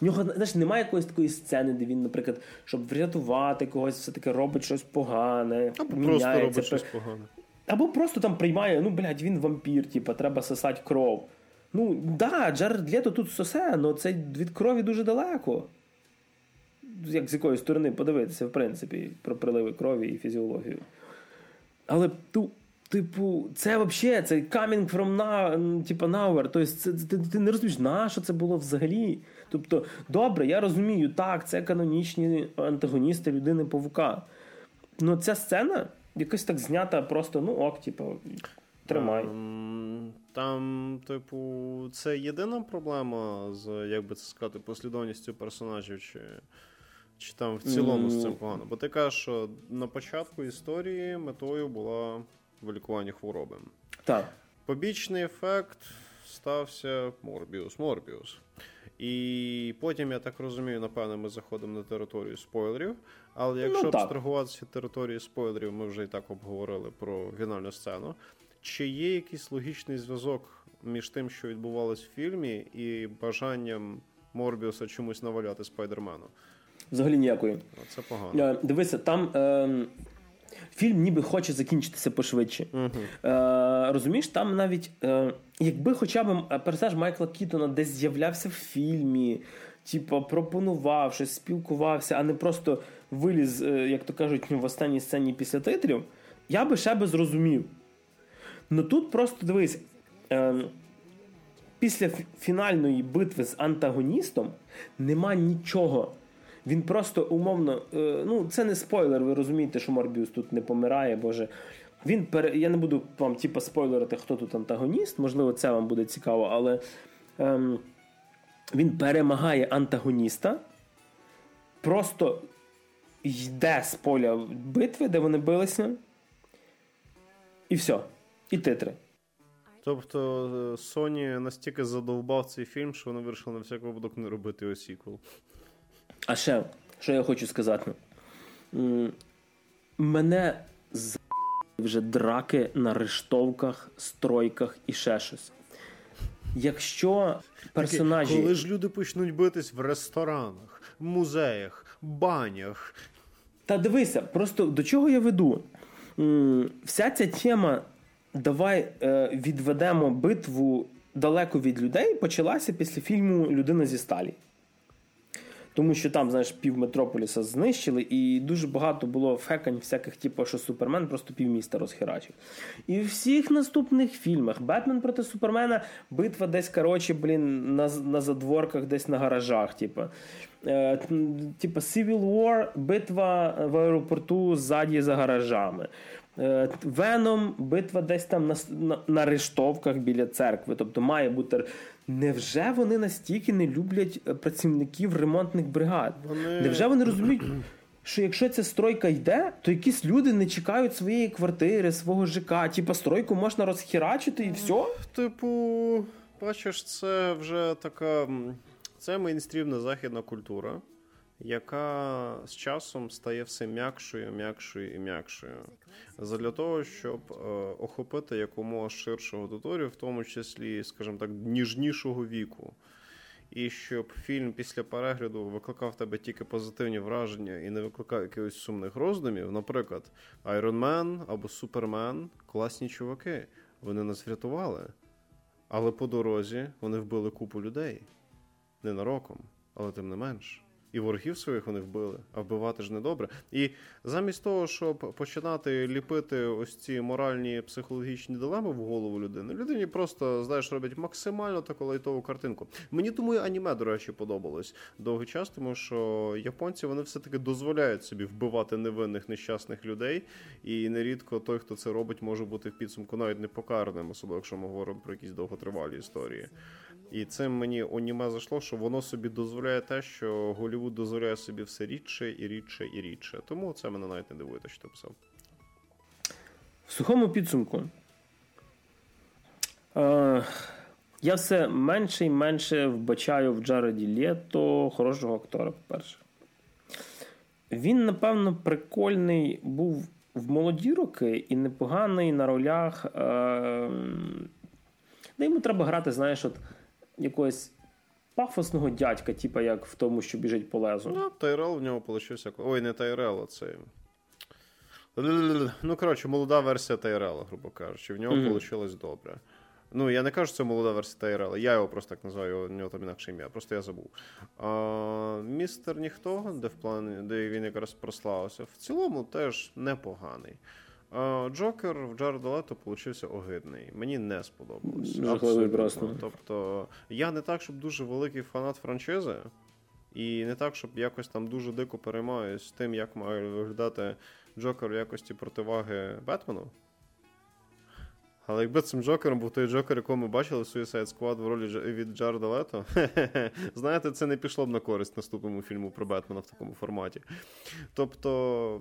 В нього знаєш, немає якоїсь такої сцени, де він, наприклад, щоб врятувати когось, все-таки робить щось погане, Або просто міняється, робить щось погане. або просто там приймає, ну, блядь, він вампір, типа, треба сосати кров. Ну, да, Джаред Лето тут сосе, але це від крові дуже далеко. Як з якої сторони подивитися, в принципі, про приливи крові і фізіологію. Але ту, типу, це взагалі це coming from now, типу, nowhere. Тобто, це, ти, ти не розумієш, на що це було взагалі. Тобто, добре, я розумію, так, це канонічні антагоністи людини павука. Ну, ця сцена якось так знята, просто, ну ок, типу, тримай. Ем, Там, типу, це єдина проблема з, як би це сказати, послідовністю персонажів, чи, чи там в цілому з цим погано. Бо ти кажеш, що на початку історії метою була вилікування хвороби. Так. Побічний ефект стався Морбіус Морбіус. І потім, я так розумію, напевно, ми заходимо на територію спойлерів. Але якщо Ну, абстрагуватися території спойлерів, ми вже і так обговорили про фінальну сцену. Чи є якийсь логічний зв'язок між тим, що відбувалось в фільмі, і бажанням Морбіуса чомусь наваляти Спайдермену. Взагалі ніякої. Це погано. Е, Дивися, там е, фільм ніби хоче закінчитися пошвидше. Угу. Е, Розумієш, там навіть е, якби хоча б е, персонаж Майкла Кітона десь з'являвся в фільмі, типу, пропонував щось, спілкувався, а не просто виліз, е, як то кажуть, в останній сцені після титрів, я би ще би зрозумів. Ну тут просто дивись. Е, Після фінальної битви з антагоністом нема нічого. Він просто умовно, е, ну це не спойлер, ви розумієте, що Морбіус тут не помирає, боже. Він пере... Я не буду вам типу, спойлерити, хто тут антагоніст, можливо, це вам буде цікаво, але ем, він перемагає антагоніста, просто йде з поля битви, де вони билися, і все. І титри. Тобто Sony настільки задовбав цей фільм, що вони вирішили на всяк випадок не робити його сіквел. А ще, що я хочу сказати, мене з вже драки на рештовках, стройках і ще щось. Якщо персонажі. Коли ж люди почнуть битись в ресторанах, музеях, банях. Та дивися, просто до чого я веду? Вся ця тема, давай е, відведемо битву далеко від людей, почалася після фільму Людина зі сталі. Тому що там, знаєш, пів Метрополіса знищили, і дуже багато було фекань, всяких, типу, що Супермен просто півміста розхерачив. І в всіх наступних фільмах Бетмен проти Супермена, битва десь, коротше, блін, на на задворках, десь на гаражах. Типу. Е, типу Civil War, битва в аеропорту ззаді за гаражами. Веном, битва десь там на, на на, рештовках біля церкви. Тобто має бути. Невже вони настільки не люблять е, працівників ремонтних бригад? Вони... Невже вони розуміють, що якщо ця стройка йде, то якісь люди не чекають своєї квартири, свого ЖК, типа стройку можна розхерачити і все? Типу, бачиш, це вже така. Це мейнстрімна західна культура яка з часом стає все м'якшою, м'якшою і м'якшою. Задля того, щоб е, охопити якомога ширшу аудиторію, в тому числі, скажімо так, ніжнішого віку. І щоб фільм після перегляду викликав в тебе тільки позитивні враження і не викликав якихось сумних роздумів. Наприклад, Iron Man або Супермен класні чуваки. Вони нас врятували. Але по дорозі вони вбили купу людей. Ненароком, але тим не менш і ворогів своїх вони вбили, а вбивати ж не добре. І замість того, щоб починати ліпити ось ці моральні психологічні дилеми в голову людини, людині просто знаєш, роблять максимально таку лайтову картинку. Мені тому і аніме, до речі, подобалось довгий час, тому що японці вони все-таки дозволяють собі вбивати невинних нещасних людей, і нерідко той, хто це робить, може бути в підсумку навіть не покараним, особливо якщо ми говоримо про якісь довготривалі історії. І цим мені аніме зайшло, що воно собі дозволяє те, що Голівуд дозволяє собі все рідше і рідше і рідше. Тому це мене навіть не дивує, що ти писав. В сухому підсумку. Е, я все менше і менше вбачаю в Джареді Лєто хорошого актора, по-перше. Він, напевно, прикольний був в молоді роки і непоганий на ролях. Е, де йому треба грати, знаєш, от якогось пафосного дядька, типу як в тому, що біжить по лезу. Ну, Тайрел в нього получився. Ой, не Тайрел, а це. Ну, коротше, молода версія Тайрела, грубо кажучи. В нього mm-hmm. вийшло добре. Ну, я не кажу, що це молода версія Тайрела. Я його просто так називаю, у нього там інакше ім'я, просто я забув. А, Містер Ніхто, де в плані, де він якраз прославився, в цілому теж непоганий. Джокер в Джареда Лето получився огидний. Мені не сподобалось. Жахливий просто. Тобто, я не так, щоб дуже великий фанат франшизи, і не так, щоб якось там дуже дико переймаюсь тим, як має виглядати Джокер в якості противаги Бетмену. Але якби цим Джокером був той Джокер, якого ми бачили в Suicide Squad в ролі від Джареда Лето, знаєте, це не пішло б на користь наступному фільму про Бетмена в такому форматі. Тобто,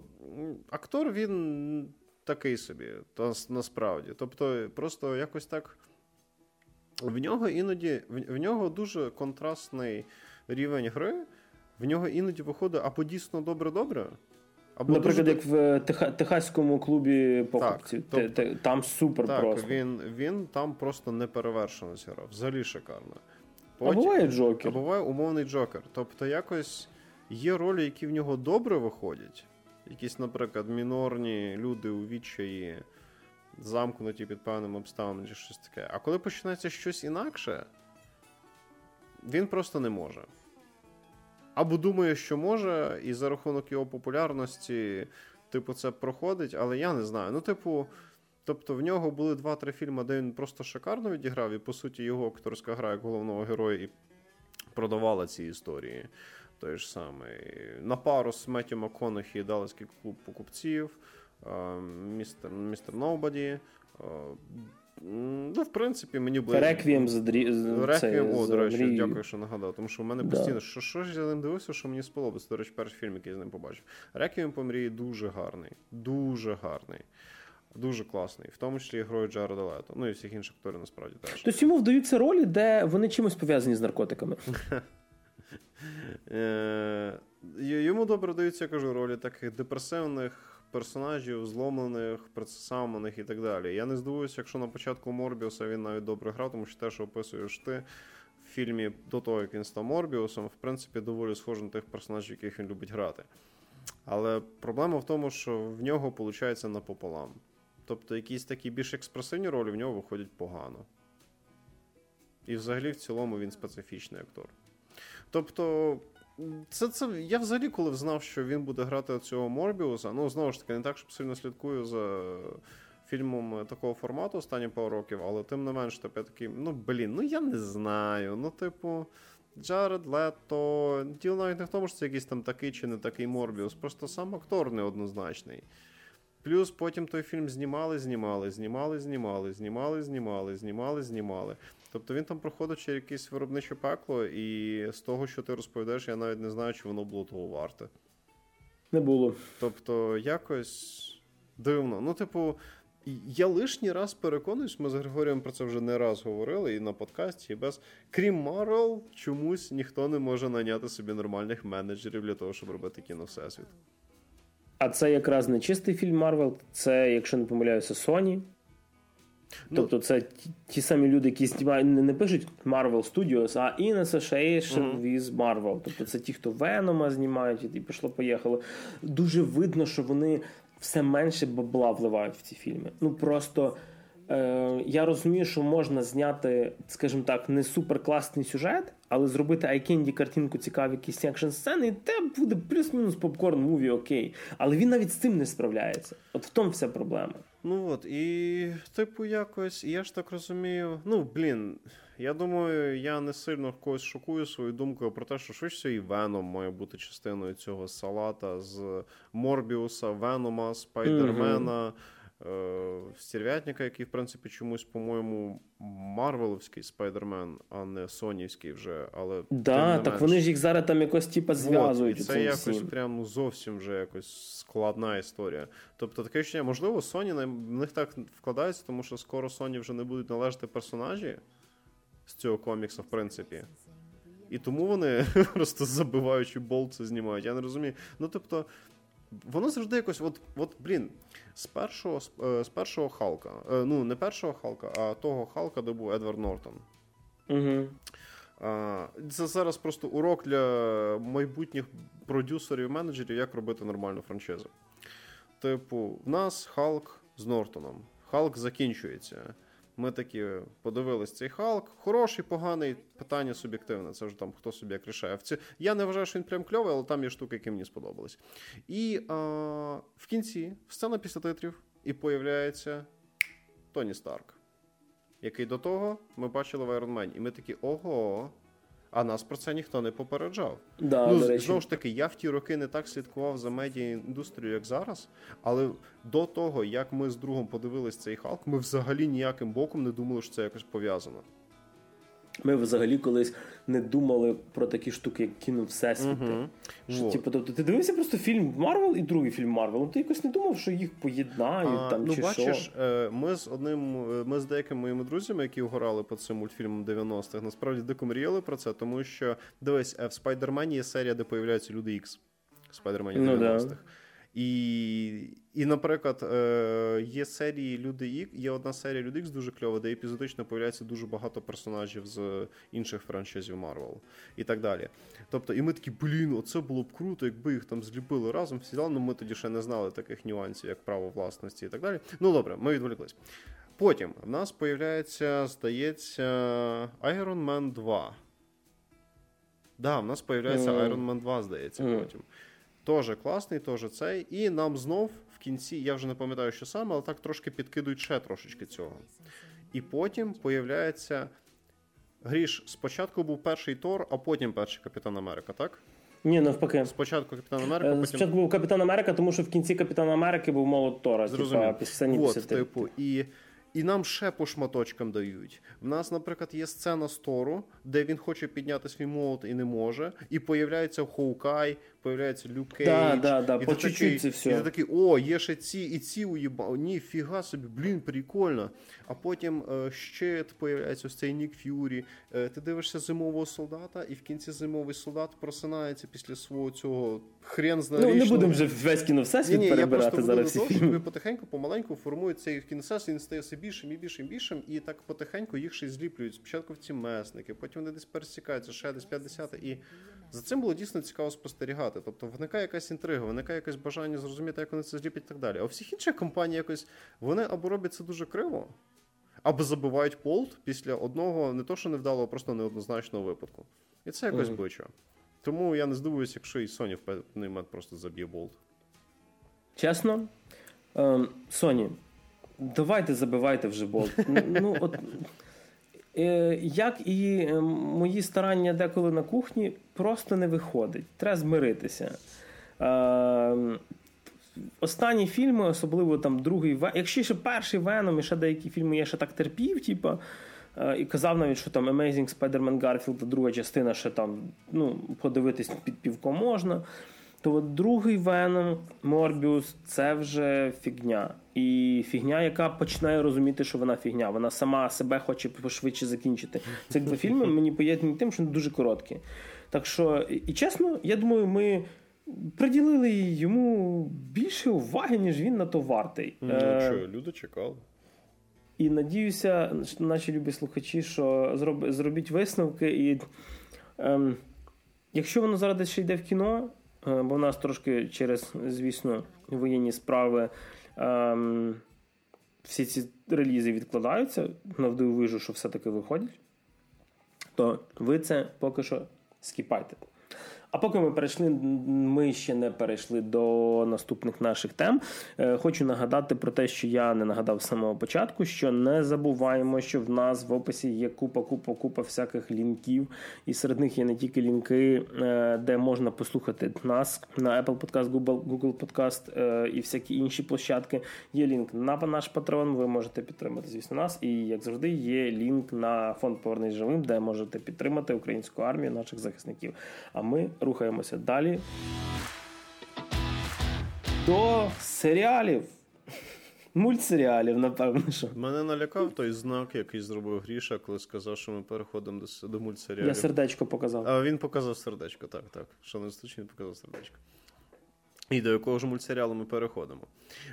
актор він такий собі, то насправді. Тобто, просто якось так. В нього іноді в, в нього дуже контрастний рівень гри. В нього іноді виходить або дійсно добре-добре, Або Наприклад, дуже... як в е, Теха... Техаському клубі покупців. Так, тобто... Там супер так, просто. Він він там просто неперевершено зіграв. Взагалі шикарно. Потім... А буває Джокер. А буває умовний Джокер. Тобто, якось є ролі, які в нього добре виходять. Якісь, наприклад, мінорні люди у відчаї, замкнуті під певним обставинами чи щось таке. А коли починається щось інакше, він просто не може. Або думає, що може, і за рахунок його популярності, типу, це проходить, але я не знаю. Ну, типу, тобто, в нього були два-три фільми, де він просто шикарно відіграв, і по суті, його акторська гра як головного героя і продавала ці історії. Той ж самий. На пару з Меттю МакКонахі Далеський клуб покупців, містер містер Ноубаді. Ну, в принципі, мені було. Реквієм з Реквієм, о, до речі, дякую, що нагадав. Тому що в мене постійно, да. що що ж я ним дивився, що мені сподобалось. До речі, перший фільм, який я з ним побачив. Реквієм по мрії дуже гарний. Дуже гарний. Дуже класний, в тому числі грою Джареда Лето. Ну і всіх інших акторів насправді теж. Тобто йому вдаються ролі, де вони чимось пов'язані з наркотиками. Е, йому добре даються, я кажу, ролі таких депресивних персонажів, зломлених, процесаманих і так далі. Я не здивуюся, якщо на початку Морбіуса він навіть добре грав, тому що те, що описуєш ти в фільмі до того, як він став Морбіусом, в принципі, доволі схоже на тих персонажів, яких він любить грати. Але проблема в тому, що в нього виходить напополам. Тобто якісь такі більш експресивні ролі в нього виходять погано. І взагалі в цілому він специфічний актор. Тобто, це це я взагалі, коли знав, що він буде грати цього Морбіуса. Ну, знову ж таки, не так, щоб сильно слідкую за фільмом такого формату останні пару років, але тим не менш, типу, я такий, ну блін, ну я не знаю. Ну, типу, Джаред Лето. Діло навіть не в тому, що це якийсь там такий чи не такий Морбіус, просто сам актор неоднозначний. Плюс потім той фільм знімали, знімали, знімали, знімали, знімали, знімали, знімали, знімали. Тобто він там проходив через якесь виробниче пекло, і з того, що ти розповідаєш, я навіть не знаю, чи воно було того варте. Не було. Тобто, якось дивно. Ну, типу, я лишній раз переконуюсь, ми з Григорієм про це вже не раз говорили і на подкасті, і без. Крім Марвел, чомусь ніхто не може наняти собі нормальних менеджерів для того, щоб робити кіно Всесвіт. А це якраз не чистий фільм Марвел, це, якщо не помиляюся, Sony. Ну, тобто це ті, ті самі люди, які знімають, не, не пишуть Marvel Studios, а In Association uh-huh. with Marvel. Тобто це ті, хто Венома знімають, і пішло-поїхало. Дуже видно, що вони все менше бабла вливають в ці фільми. Ну просто е, я розумію, що можна зняти, скажімо так, не суперкласний сюжет, але зробити eye candy картинку цікаві якісь екшн сцени, і те буде плюс-мінус popcorn movie окей. Але він навіть з цим не справляється. От в тому вся проблема. Ну от, і, типу, якось, я ж так розумію. Ну, блін, я думаю, я не сильно когось шокую свою думкою про те, що Spider-Man і Веном має бути частиною цього салата з Морбіуса, Венома, Спайдермена. Mm-hmm. Е, Стерв'ятника, який, в принципі, чомусь, по-моєму, Марвеловський спайдермен, а не Сонівський вже. але Да, так менш... вони ж їх зараз там якось типа зв'язують. Вот, це якось всім. прям ну, зовсім вже якось складна історія. Тобто таке ще, можливо, Sony на них так вкладається, тому що скоро Sony вже не будуть належати персонажі з цього комікса, в принципі. І тому вони просто забиваючи болт це знімають. Я не розумію. Ну, тобто, Воно завжди якось, от, от блін, з першого з першого Халка. Е, ну, не першого Халка, а того Халка, де був Едвард Нортон. Угу. Це зараз просто урок для майбутніх продюсерів менеджерів, як робити нормальну франшизу. Типу, в нас Халк з Нортоном. Халк закінчується. Ми такі подивились цей Халк. Хороший, поганий, питання суб'єктивне. Це вже там хто собі як рішає. Я не вважаю, що він прям кльовий, але там є штуки, які мені сподобались. І а, в кінці сцена після титрів і появляється Тоні Старк, який до того ми бачили в Iron Man. І ми такі ого. А нас про це ніхто не попереджав. Да, ну, до речі. Знову ж таки, я в ті роки не так слідкував за медіаіндустрією, як зараз. Але до того, як ми з другом подивились цей Халк, ми взагалі ніяким боком не думали, що це якось пов'язано. Ми взагалі колись не думали про такі штуки, як кіно Всесвіти. Uh-huh. Що, вот. типу, тобто, ти дивився просто фільм Марвел і другий фільм Марвел. Ну ти якось не думав, що їх поєднають а, там ну, чи бачиш, що? Е, ми з одним, е, ми з деякими моїми друзями, які вгорали по цим мультфільмам 90-х, насправді дико мріяли про це, тому що дивись, е, в Спайдермені є серія, де появляються люди Ікс. Спайдермені 90-х. Ну, да. І, і наприклад, е, є серії Люди Ікс, є одна серія Люди Ікс дуже кльова, де епізодично появляється дуже багато персонажів з інших франчайзів Марвел і так далі. Тобто, і ми такі, блін, оце було б круто, якби їх там зліпили разом. Всі ну ми тоді ще не знали таких нюансів, як право власності і так далі. Ну добре, ми відволіклись. Потім в нас появляється, здається, Iron Man 2. Да, в нас появляється mm. Iron Man 2, здається, mm. потім. Тоже класний, теж цей. І нам знов в кінці, я вже не пам'ятаю, що саме, але так трошки підкидують ще трошечки цього. І потім появляється. Гріш, спочатку був перший Тор, а потім перший Капітан Америка, так? Ні, навпаки. Спочатку Капітан Америка. Потім... Спочатку був Капітан Америка, тому що в кінці Капітана Америки був молот Тора. Зрозуміло. Типа, Вот, типу, і і нам ще по шматочкам дають. В нас, наприклад, є сцена з Тору, де він хоче підняти свій молот і не може. І появляється Хоукай, появляється Люк Кейдж. Да, да, да, і по чуть-чуть це все. І ти такий, о, є ще ці і ці уїбав. Ні, фіга собі, блін, прикольно. А потім е, щит появляється ось цей Нік Ф'юрі. Е, ти дивишся зимового солдата, і в кінці зимовий солдат просинається після свого цього хрен знає. Ну, не будемо вже весь кіно всесвіт ні, перебирати я зараз. всі фільми. потихеньку, помаленьку формують цей кіносес, він стає все більшим і більшим і більшим, і так потихеньку їх ще й зліплюють. Спочатку в ці месники, потім вони десь пересікаються, ще десь 50 і за цим було дійсно цікаво спостерігати. Тобто виникає якась інтрига, виникає якесь бажання зрозуміти, як вони це зліпять і так далі. А у всіх інших компаній якось вони або роблять це дуже криво, або забивають полт після одного, не то, що невдалого, а просто неоднозначного випадку. І це якось mm-hmm. бичо. Тому я не здивуюся, якщо і Sony в певний момент просто заб'є болт. Чесно, Sony, давайте забивайте вже болт. Ну, от Е, як і е, мої старання деколи на кухні, просто не виходить. Треба змиритися. Е, останні фільми, особливо там другий якщо ще перший Веном і ще деякі фільми я ще так терпів, типу, і казав навіть, що там Amazing Spider-Man Garfield, друга частина ще там ну, подивитись під півко можна. То от другий Веном, Морбіус це вже фігня. І фігня, яка починає розуміти, що вона фігня. Вона сама себе хоче пошвидше закінчити. Цих два фільми мені поєднані тим, що вони дуже короткі. Так що, і чесно, я думаю, ми. Приділили йому більше уваги, ніж він на то вартий. Ну, е, що, люди чекали. І надіюся, наші любі слухачі, що зроб, зробіть висновки. І ем, якщо воно зараз ще йде в кіно, бо в нас трошки через, звісно, воєнні справи ем, всі ці релізи відкладаються, навдивовижу, що все-таки виходять, то ви це поки що скіпайте. А поки ми перейшли, ми ще не перейшли до наступних наших тем. Е, хочу нагадати про те, що я не нагадав з самого початку, що не забуваємо, що в нас в описі є купа, купа, купа всяких лінків, і серед них є не тільки лінки, е, де можна послухати нас на Apple Podcast, Google Google Podcast е, і всякі інші площадки. Є лінк на наш патрон. Ви можете підтримати, звісно, нас. І як завжди, є лінк на фонд Повернись живим, де можете підтримати українську армію наших захисників. А ми рухаємося далі. До серіалів. Мультсеріалів, напевно. що. Мене налякав той знак, який зробив Гріша, коли сказав, що ми переходимо до до мультсеріалів. Я сердечко показав. А він показав сердечко, так, так. Що не він показав сердечко. І до якого ж мультсеріалу ми переходимо?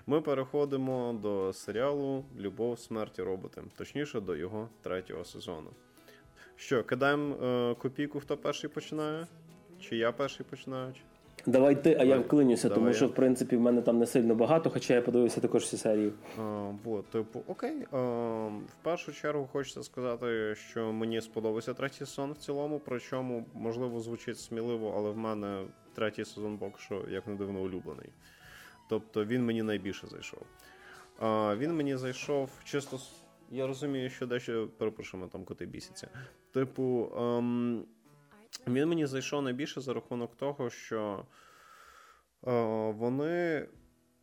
Ми переходимо до серіалу Любов, смерть і роботи, точніше, до його третього сезону. Що, кидаємо е, копійку, хто перший починає? Чи я перший починаю? Давай ти, а я вклинюся, тому що в принципі в мене там не сильно багато, хоча я подивився також всі серії. А, бо, типу, окей. А, в першу чергу хочеться сказати, що мені сподобався третій сезон в цілому, причому, можливо, звучить сміливо, але в мене третій сезон поки що, як не дивно, улюблений. Тобто він мені найбільше зайшов. А, Він мені зайшов чисто. Я розумію, що дещо перепрошуємо там коти бісяться. Типу. Ем... Він мені зайшов найбільше за рахунок того, що е, вони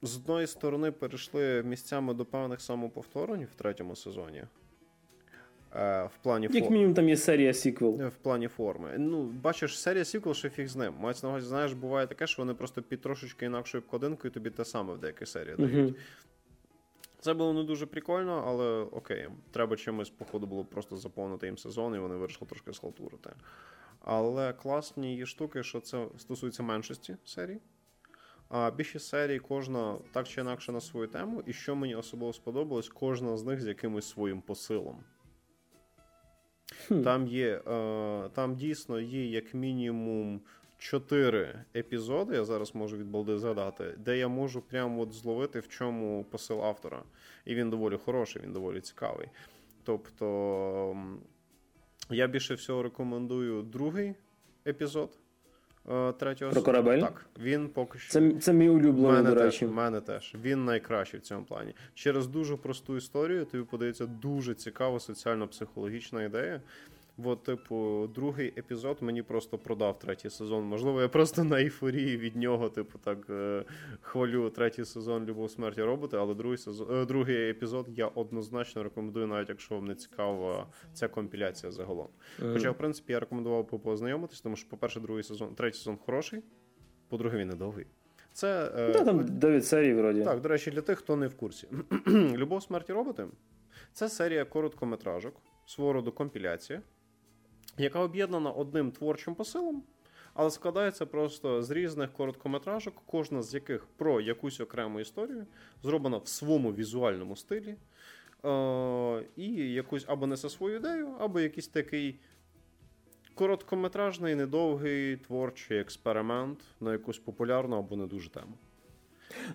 з одної сторони перейшли місцями до певних самоповторень в третьому сезоні. Е, в плані Як мінімум там є серія сіквел. В плані форми. Ну, бачиш, серія сіквел, що фіг з ним. Мається на увазі, знаєш, буває таке, що вони просто під трошечки інакшою обкладинкою тобі те саме в деяких серіях дають. Це було не дуже прикольно, але окей, треба чимось, походу, було просто заповнити їм сезон, і вони вирішили трошки схалтурити. Але класні є штуки, що це стосується меншості серій. А більшість серій кожна так чи інакше на свою тему, і що мені особливо сподобалось, кожна з них з якимось своїм посилом. Там є, е, там дійсно є як мінімум чотири епізоди, я зараз можу від балди згадати, де я можу прямо от зловити, в чому посил автора. І він доволі хороший, він доволі цікавий. Тобто я більше всього рекомендую другий епізод е, третього Про корабель? Так, він поки що. Це, це мій улюблений, мене до теж, мене теж. Він найкращий в цьому плані. Через дуже просту історію тобі подається дуже цікава соціально-психологічна ідея. От, типу, другий епізод мені просто продав третій сезон. Можливо, я просто на ейфорії від нього, типу, так е, хвалю третій сезон Любов смерті роботи, але другий сезон, е, другий епізод я однозначно рекомендую, навіть якщо вам не цікава ця компіляція загалом. Хоча, в принципі, я рекомендував познайомитись, тому що, по-перше, другий сезон, третій сезон хороший, по-друге, він недовгий. Це е, Та, там 9 серій, вроді. так, до речі, для тих, хто не в курсі. Любов смерті роботи це серія короткометражок, свого роду компіляція, яка об'єднана одним творчим посилом, але складається просто з різних короткометражок, кожна з яких про якусь окрему історію, зроблена в своєму візуальному стилі. Е- і якусь або несе свою ідею, або якийсь такий короткометражний, недовгий творчий експеримент на якусь популярну або не дуже тему.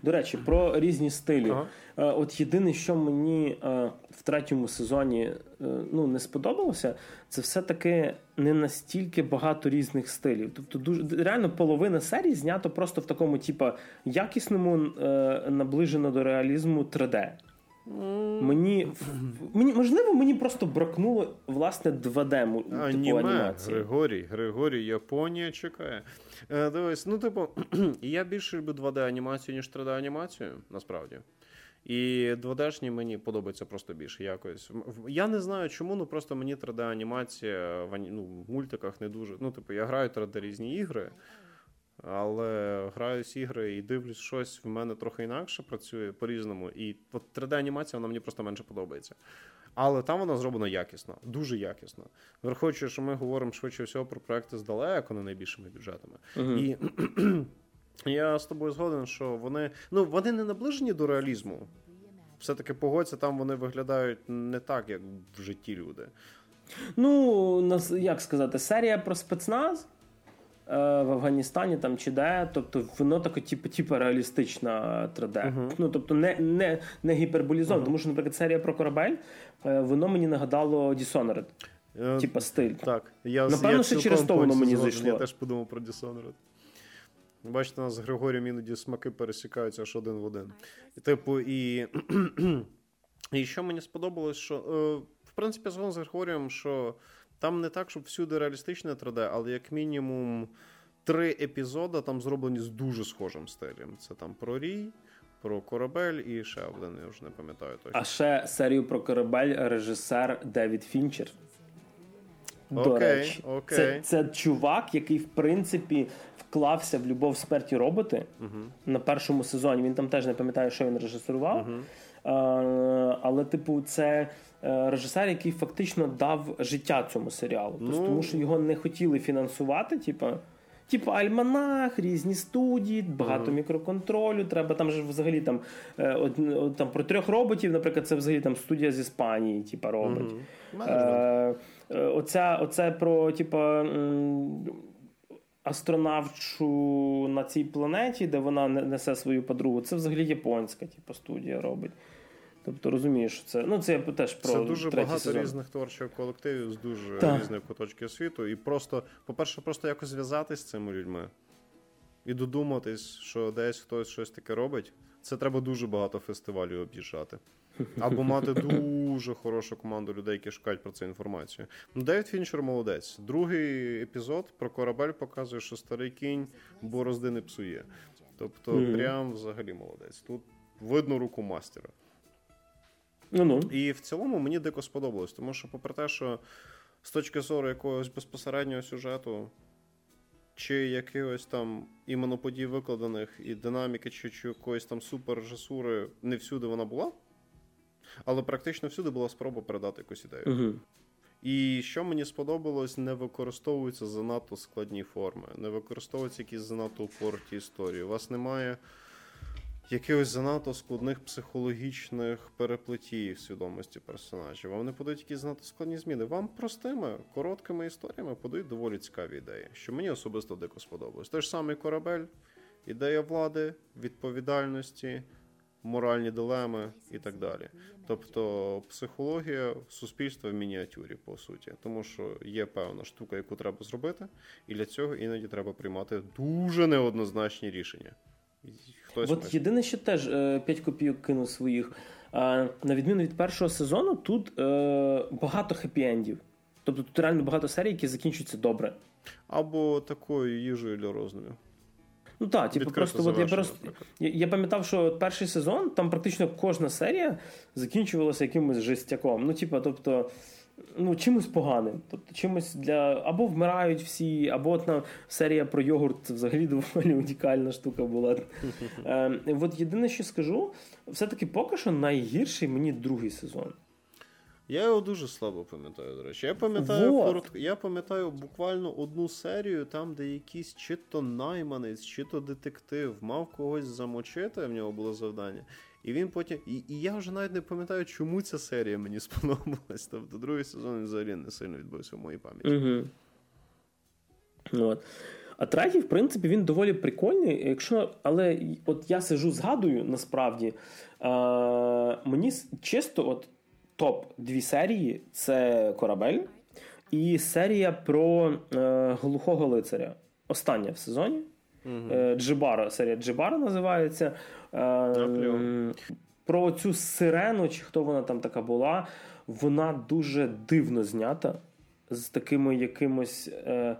До речі, про різні стилі. Ага. Е, От єдине, що мені е, в третьому сезоні е, ну, не сподобалося, це все-таки не настільки багато різних стилів. Тобто, дуже реально половина серії знято просто в такому, типа, якісному, наближено до реалізму 3D. Мені, мені можливо, мені просто бракнуло власне 2D му- типу анімації. Григорій, Григорій, Японія чекає. Е, дивись, ну, типу, я більше люблю 2D-анімацію, ніж 3D-анімацію, насправді. І 2D-шні мені подобається просто більше якось. Я не знаю чому, ну просто мені 3D-анімація в ані- ну, в мультиках не дуже. Ну, типу, я граю 3D різні ігри, але граюсь ігри і дивлюсь щось, в мене трохи інакше працює по-різному. І от 3D-анімація вона мені просто менше подобається. Але там вона зроблена якісно, дуже якісно. Враховуючи, що ми говоримо швидше всього про проекти з далеко не найбільшими бюджетами. Мгм. І я з тобою згоден, що вони ну вони не наближені до реалізму. Все-таки погодься, там вони виглядають не так, як в житті люди. Ну, як сказати, серія про спецназ в Афганістані там чи де, тобто воно таке, типу, типу реалістична 3D. Мгм. Ну, тобто не, не, не гіперболізовано, тому що, наприклад, серія про корабель, е, воно мені нагадало Dishonored, Е, типу стиль. Так, я Напевно, я що через то воно мені зайшло. Я теж подумав про Dishonored. Бачите, у нас з Григорієм іноді смаки пересікаються аж один в один. І, типу, і, і що мені сподобалось, що е, в принципі згодом з Григорієм, що там не так, щоб всюди реалістичне 3D, але як мінімум три епізоди там зроблені з дуже схожим стилем. Це там про Рій, про корабель і ще один, я вже не пам'ятаю точно. А ще серію про корабель режисер Девід Фінчер. До Окей, речі, окей. Це, це чувак, який в принципі вклався в любов смерті роботи Мгм. на першому сезоні. Він там теж не пам'ятає, що він режисерував. Мгм. Е, але, типу, це режисер, який фактично дав життя цьому серіалу. Тобто, Ну. Тому що його не хотіли фінансувати, типу. Типу альманах, різні студії, багато Мгм. мікроконтролю. Треба там же взагалі там, е, од- од- там про трьох роботів, наприклад, це взагалі там студія з Іспанії, типу, робить. Е, е, оця, оце про, типа. Астронавчу на цій планеті, де вона несе свою подругу, це взагалі японська типу, студія робить. Тобто розумієш, що це ну це я теж про Це дуже багато сезон. різних творчих колективів з дуже Так. різних куточків світу. І просто, по-перше, просто якось зв'язатись з цими людьми і додуматись, що десь хтось щось таке робить. Це треба дуже багато фестивалів об'їжджати. Або мати дуже хорошу команду людей, які шукають про це інформацію. Ну, Девід Фінчер молодець. Другий епізод про корабель показує, що старий кінь борозди не псує. Тобто, прям взагалі молодець. Тут видно руку мастера. Ну ну. І в цілому мені дико сподобалось, тому що, попри те, що з точки зору якогось безпосереднього сюжету, чи якихось там іменно подій викладених, і динаміки, чи, чи якоїсь там суперрежисури, не всюди вона була, але практично всюди була спроба передати якусь ідею. Угу. І що мені сподобалось, не використовуються занадто складні форми, не використовуються якісь занадто упорті історії. У вас немає якихось занадто складних психологічних переплетів свідомості персонажів. Вам не подають якісь занадто складні зміни. Вам простими, короткими історіями подають доволі цікаві ідеї, що мені особисто дико сподобалось. Той ж самий корабель, ідея влади, відповідальності. Моральні дилеми і так далі. Тобто психологія суспільства в мініатюрі, по суті, тому що є певна штука, яку треба зробити, і для цього іноді треба приймати дуже неоднозначні рішення. Хтось От єдине, що теж 5 е, копійок кинув своїх. На відміну від першого сезону, тут е, багато хеппі-ендів. Тобто тут реально багато серій, які закінчуються добре. Або такою їжею для роздумів. Ну так, типу, просто от я просто я, я пам'ятав, що перший сезон там практично кожна серія закінчувалася якимось жестяком. Ну, типу, тобто ну, чимось поганим. Тобто чимось для або вмирають всі, або от на серія про йогурт взагалі доволі унікальна штука була. Е, От єдине, що скажу, все-таки поки що найгірший мені другий сезон. Я його дуже слабо пам'ятаю, до речі. Я пам'ятаю вот. коротко, я пам'ятаю буквально одну серію, там, де якийсь чи то найманець, чи то детектив мав когось замочити, в нього було завдання. І він потім. І і я вже навіть не пам'ятаю, чому ця серія мені сподобалась. Тобто другий сезон взагалі не сильно відбувся в моїй пам'яті. Угу. От. А третій, в принципі, він доволі прикольний. Якщо, Але от я сижу, згадую, насправді, е, мені чисто от топ дві серії це корабель і серія про е, глухого лицаря. Остання в сезоні. Угу. Джибара, серія Джибара називається. Е, про цю сирену, чи хто вона там така була, вона дуже дивно знята з такими якимось. Е,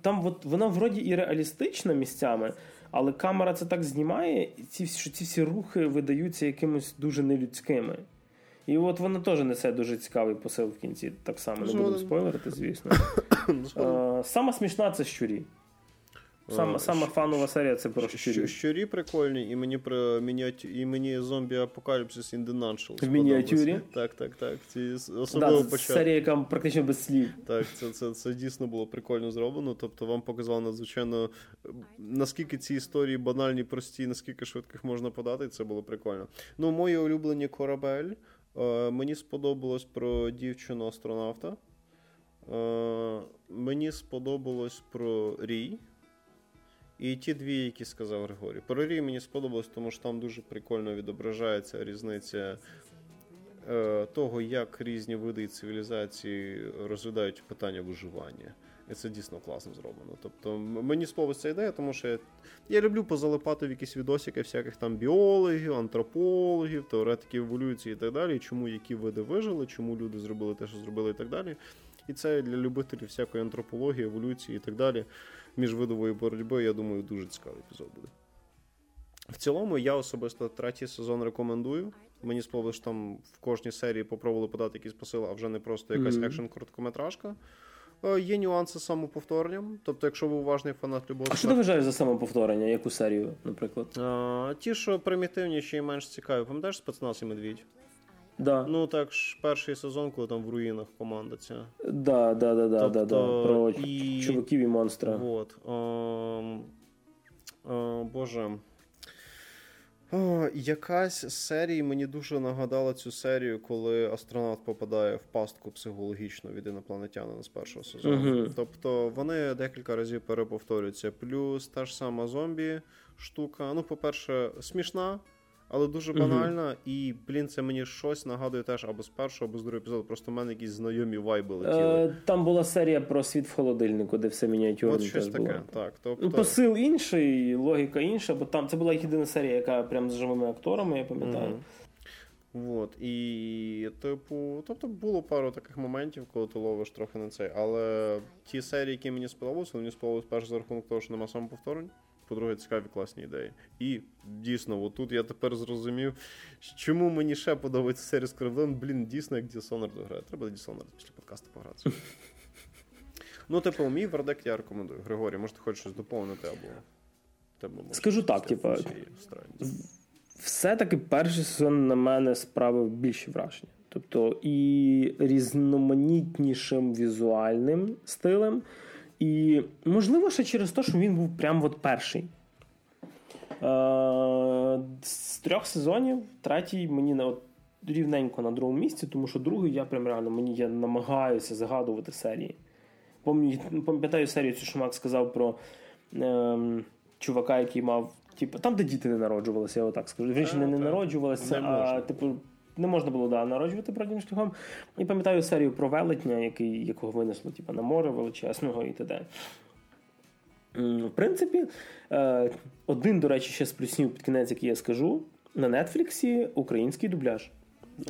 там от, вона вроді і реалістична місцями, але камера це так знімає, ці, що ці всі рухи видаються якимось дуже нелюдськими. І от вона теж несе дуже цікавий посил в кінці. Так само не буду спойлерити, звісно. Сама смішна це щурі. Сама сама фанова серія це про щурі. Щурі прикольні, і мені про мініатю... і мені зомбі Апокаліпсис in the Nunchal В мініатюрі? Так, так, так. Ці особливо да, початку. Серія, яка практично без слів. Так, це, це, це дійсно було прикольно зроблено. Тобто вам показало надзвичайно наскільки ці історії банальні, прості, наскільки швидких можна подати, це було прикольно. Ну, мої улюблені корабель. Е, мені сподобалось про дівчину астронавта. Е, мені сподобалось про Рій. І ті дві, які сказав Григорій. Про Рій мені сподобалось, тому що там дуже прикольно відображається різниця е, того, як різні види цивілізації розглядають питання виживання. І це дійсно класно зроблено. Тобто мені сподобається ідея, тому що я, я люблю позалипати в якісь відосики всяких там біологів, антропологів, теоретиків еволюції і так далі. Чому які види вижили, чому люди зробили те, що зробили, і так далі. І це для любителів всякої антропології, еволюції і так далі. Міжвидової боротьби, я думаю, дуже цікавий епізод буде. В цілому, я особисто третій сезон рекомендую. Мені сподобалось, що там в кожній серії попробували подати якісь посили, а вже не просто якась mm-hmm. екшн короткометражка. Е, є нюанси з самоповторенням. Тобто, якщо ви уважний фанат любого. А що ти вважаєш за самоповторення? Яку серію, наприклад? Е, Ті, що примітивніші і менш цікаві. Пам'ятаєш спецназ і медвідь? Да. Ну, так ж перший сезон, коли там в руїнах команда ця. Да, да, да, да, тобто, да, да. Про і... чуваків і монстра. Вот. О, о, Боже. О, Якась з серії мені дуже нагадала цю серію, коли астронавт попадає в пастку психологічно від інопланетянина з першого сезону. Uh-huh. Тобто вони декілька разів переповторюються. Плюс та ж сама зомбі штука. Ну, по-перше, смішна але дуже банальна, mm і, блін, це мені щось нагадує теж або з першого, або з другого епізоду. Просто в мене якісь знайомі вайби летіли. Е, Там була серія про світ в холодильнику, де все мініатюрне. От щось таке, було. так. Тобто... Ну, Посил інший, логіка інша, бо там це була єдина серія, яка прям з живими акторами, я пам'ятаю. mm От, і, типу, тобто було пару таких моментів, коли ти ловиш трохи на цей. Але ті серії, які мені сподобалися, мені сподобалось перш за рахунок того, що нема самоповторень по-друге, цікаві класні ідеї. І дійсно, отут я тепер зрозумів, чому мені ще подобається серія Скордон. Блін, дійсно, як Dishonored грає. Треба Dishonored після подкасту погратися. Ну, типу, мій вердикт я рекомендую. Григорій, може, ти хочеш щось доповнити або тебе може Скажу так, типу, все-таки перший сезон на мене справив більше враження. Тобто і різноманітнішим візуальним стилем. І, можливо, ще через те, що він був прям от перший. Е, з трьох сезонів третій мені на от, рівненько на другому місці, тому що другий я прям реально мені я намагаюся загадувати серії. Пам'ятаю серію, цю, що Макс сказав про ем, чувака, який мав. Типу, там, де діти не народжувалися, я отак скажу. Вірніше, не, не народжувалися, а типу. Не можна було да, народжувати броднім шляхом. І пам'ятаю серію про велетня, який, якого винесло типу, на море величезного і т.д. В принципі, е, один, до речі, ще з плюсів під кінець, який я скажу, на Нетфліксі український дубляж.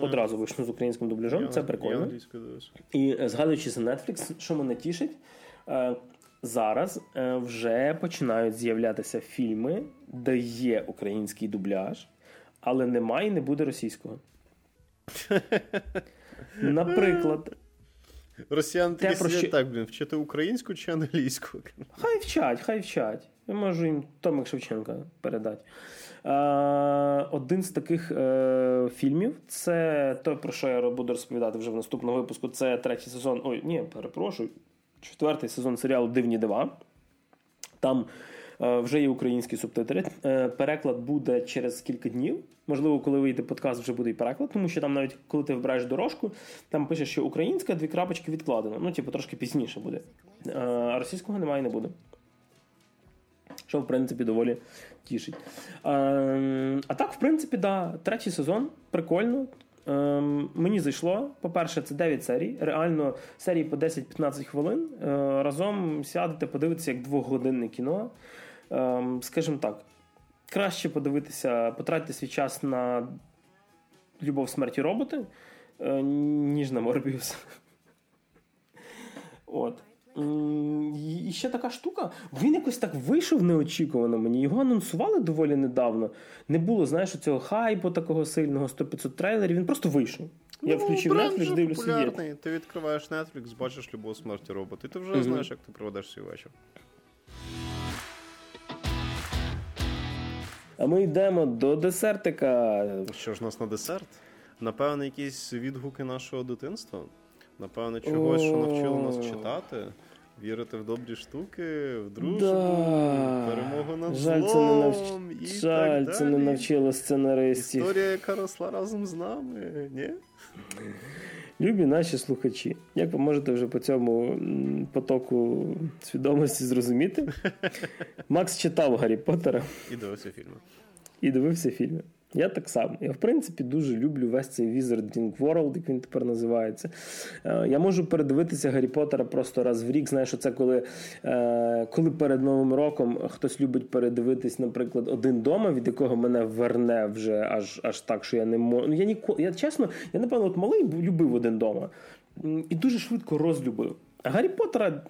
Одразу вийшов з українським дубляжом, я, це прикольно. І е, згадуючи за Netflix, що мене тішить, е, зараз вже починають з'являтися фільми, де є український дубляж, але немає і не буде російського. Наприклад. Росіяни такі сидять що... так, блін, вчити українську чи англійську? Хай вчать, хай вчать. Я можу їм Томик Шевченка передати. Е, один з таких е, фільмів це той, про що я буду розповідати вже в наступному випуску. Це третій сезон. Ой, ні, перепрошую. Четвертий сезон серіалу Дивні дива. Там Е, вже є українські субтитри. Е, переклад буде через кілька днів. Можливо, коли вийде подкаст, вже буде і переклад, тому що там навіть коли ти вибираєш дорожку, там пише, що українська дві крапочки відкладено. Ну, типу, трошки пізніше буде. А російського немає і не буде. Що, в принципі, доволі тішить. А так, в принципі, да, третій сезон прикольно. Ем, Мені зайшло. По-перше, це 9 серій. Реально серії по 10-15 хвилин. Е, Разом сядете, подивитися як двохгодинне кіно. Ем, скажімо так, краще подивитися, потратити свій час на любов смерті роботи, е, ніж на Морбіус. От. І ще така штука. Він якось так вийшов неочікувано мені. Його анонсували доволі недавно. Не було, знаєш, цього хайпу такого сильного 100-500 трейлерів. Він просто вийшов. Я ну, включив Netflix, дивлюся. Є. Ти відкриваєш Netflix, бачиш любов смерті робота, і ти вже mm знаєш, як ти проведеш свій вечір. А ми йдемо до десертика. Що ж у нас на десерт? Напевно, якісь відгуки нашого дитинства. Напевно, чогось, що навчило нас читати. Вірити в добрі штуки, в дружбу, да. перемогу над Жаль, злом. Це не навч... і Жаль, це не навчило сценаристів. Історія, яка росла разом з нами, ні? Любі наші слухачі, як ви можете вже по цьому потоку свідомості зрозуміти, Макс читав Гаррі Поттера. І дивився фільми. І дивився фільми. Я так само. Я, в принципі, дуже люблю весь цей Wizarding World, як він тепер називається. Е, я можу передивитися Гаррі Поттера просто раз в рік. Знаєш, це коли е, коли перед Новим роком хтось любить передивитись, наприклад, один дома, від якого мене верне вже аж аж так, що я не можу. Ну, я ніколи, я чесно, я напевно от малий любив один дома і дуже швидко розлюбив. А Гаррі Поттера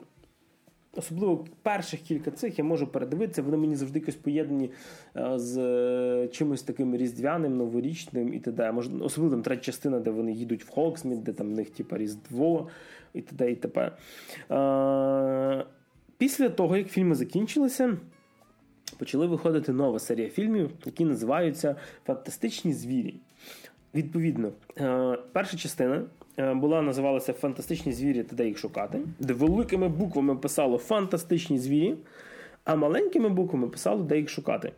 Особливо перших кілька цих я можу передивитися, вони мені завжди якось поєднані е, з е, чимось таким різдвяним, новорічним і т.д. Особливо там третя частина, де вони їдуть в Хоксміт, де там в них типа Різдво і т.д. і т.п. Е, після того, як фільми закінчилися, почали виходити нова серія фільмів, які називаються Фантастичні звірі. Відповідно, перша частина була називалася Фантастичні звірі та де їх шукати, де великими буквами писало Фантастичні звірі, а маленькими буквами писало, де їх шукати.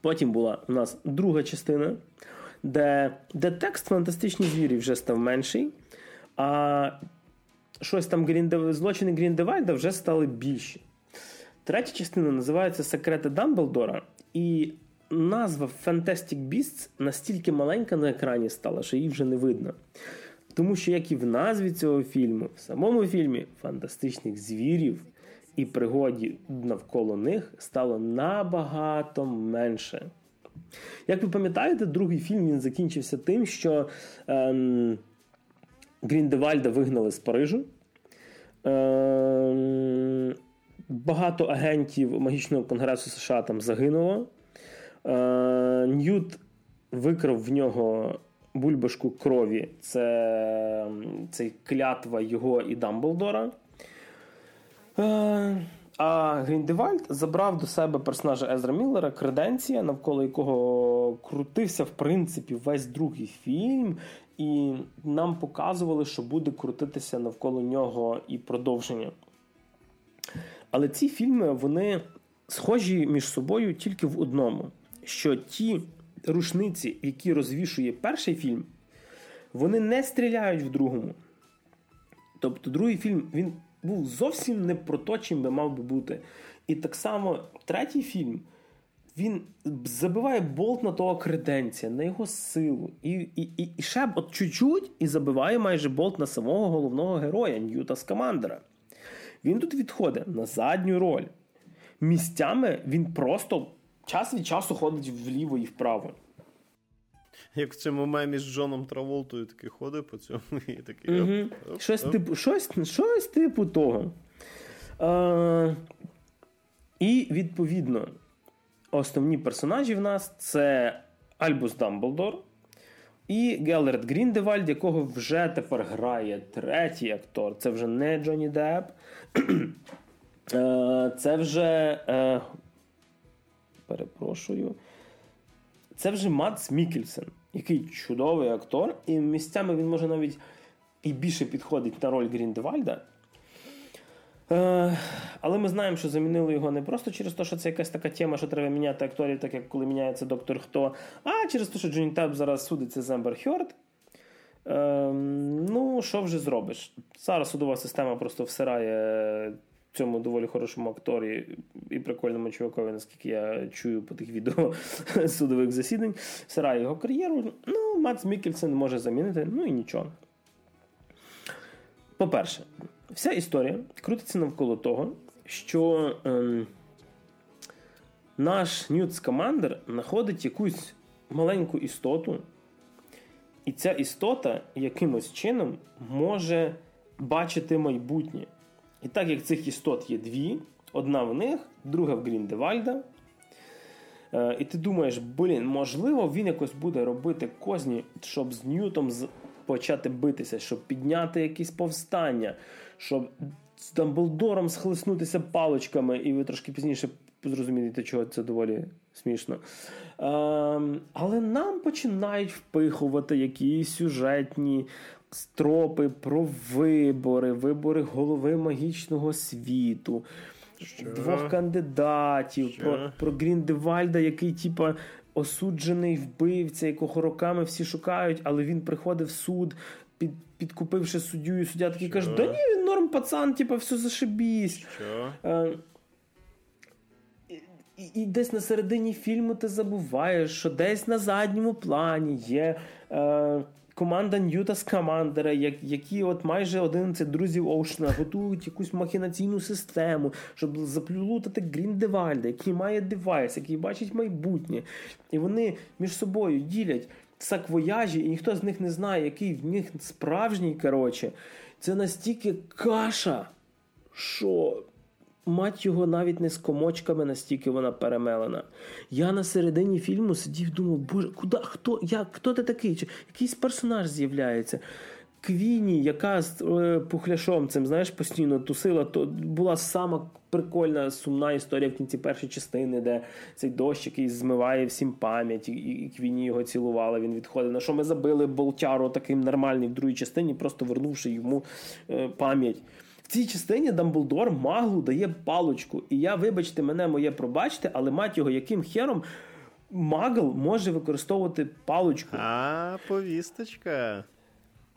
Потім була у нас друга частина, де де текст фантастичні звірі вже став менший, а щось там Грінде... злочини Гріндевальда вже стали більші. Третя частина називається Секрети Дамблдора, і назва Fantastic Beasts настільки маленька на екрані стала, що її вже не видно. Тому що, як і в назві цього фільму, в самому фільмі фантастичних звірів і пригодів навколо них стало набагато менше. Як ви пам'ятаєте, другий фільм він закінчився тим, що ем, Гріндевальда вигнали з Парижу. Ем, багато агентів магічного конгресу США там загинуло. Е, Ньют викрав в нього бульбашку крові це, це клятва його і Дамблдора. Е, А Гріндевальд забрав до себе персонажа Езра Міллера Креденція, навколо якого крутився, в принципі, весь другий фільм, і нам показували, що буде крутитися навколо нього і продовження. Але ці фільми вони схожі між собою тільки в одному: що ті рушниці, які розвішує перший фільм, вони не стріляють в другому. Тобто, другий фільм він був зовсім не про те, чим би мав би бути. І так само третій фільм. Він забиває болт на того креденція, на його силу. І і, і, і ще от чуть-чуть і забиває майже болт на самого головного героя Ньюта Скамандера. Він тут відходить на задню роль. Місцями він просто час від часу ходить вліво і вправо. Як в цьому мемі з Джоном Траволтою такий ходить по цьому і такий. Угу. Оп, оп, щось, оп. Типу, щось, щось типу того. Е, І відповідно, основні персонажі в нас це Альбус Дамблдор і Геллерт Гріндевальд, якого вже тепер грає третій актор. Це вже не Джонні Депп. Е, Це вже. Перепрошую. Це вже Мац Мікельсен, який чудовий актор, і місцями він може навіть і більше підходить на роль Гріндевальда. Е, але ми знаємо, що замінили його не просто через те, що це якась така тема, що треба міняти акторів, так як коли міняється доктор Хто, а через те, що Джонні Теп зараз судиться з Ембер Хьорд. Е, ну, що вже зробиш? Зараз судова система просто всирає цьому доволі хорошому акторі і прикольному чувакові, наскільки я чую по тих відео судових засідань, всирає його кар'єру. Ну, Мац Мікельсен може замінити, ну і нічого. По-перше, вся історія крутиться навколо того, що ем, наш Ньют Скамандер знаходить якусь маленьку істоту, і ця істота якимось чином може бачити майбутнє. І так як цих істот є дві, одна в них, друга в Гріндевальда. Е, і ти думаєш, блін, можливо, він якось буде робити козні, щоб з Ньютом почати битися, щоб підняти якісь повстання, щоб з Дамблдором схлеснутися паличками, і ви трошки пізніше зрозумієте, чого це доволі смішно. Ем, але нам починають впихувати якісь сюжетні стропи про вибори, вибори голови магічного світу. Що? Двох кандидатів, Що? про про Гріндевальда, який, типа, осуджений вбивця, якого роками всі шукають, але він приходить в суд, під, підкупивши суддю, і суддя такий каже: Да ні, він норм пацан, типа, все зашибісь. Що? Е, і, і десь на середині фільму ти забуваєш, що десь на задньому плані є. Е, команда Ньюта з Командера, які от майже 11 друзів Оушена готують якусь махінаційну систему, щоб заплютати Гріндевальда, який має девайс, який бачить майбутнє. І вони між собою ділять саквояжі, і ніхто з них не знає, який в них справжній. коротше. Це настільки каша, що мать його навіть не з комочками, настільки вона перемелена. Я на середині фільму сидів, думав, боже, куди, хто як, хто ти такий? Чи Якийсь персонаж з'являється. Квіні, яка з е, пухляшом цим знаєш, постійно тусила, то була сама прикольна сумна історія в кінці першої частини, де цей дощ, який змиває всім пам'ять, і, і Квіні його цілувала. Він відходив. На що ми забили болтяру таким нормальним в другій частині, просто вернувши йому е, пам'ять. В цій частині Дамблдор маглу дає палочку. І я, вибачте, мене моє пробачте, але мать його, яким хером магл може використовувати палочку. А, повісточка.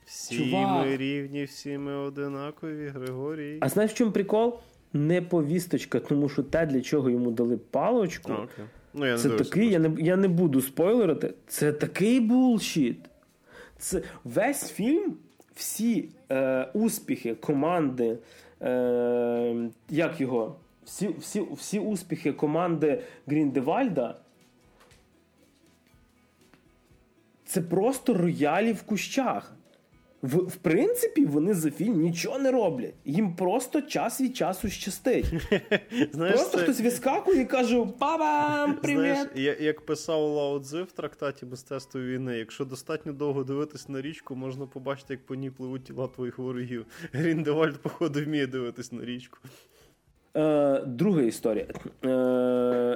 Всі Чувак. ми рівні, всі ми одинакові, Григорій. А знаєш, в чому прикол? Не повісточка, тому що те, для чого йому дали палочку, okay. ну, я це такий, я не я не буду спойлерити, це такий булшіт. Це весь фільм всі е, успіхи команди, е, як його, всі, всі, всі успіхи команди Гріндевальда. Це просто роялі в кущах. В, в принципі, вони за фільм нічого не роблять. Їм просто час від часу щастить. Знаєш, Просто це... хтось вискакує і каже: Бабам, привіт! Знаєш, Як писав Лао Цзи в трактаті мистецтво війни, якщо достатньо довго дивитись на річку, можна побачити, як по ній пливуть тіла твоїх ворогів. Гріндевальд, походу, вміє дивитись на річку. Е, Друга історія. Е,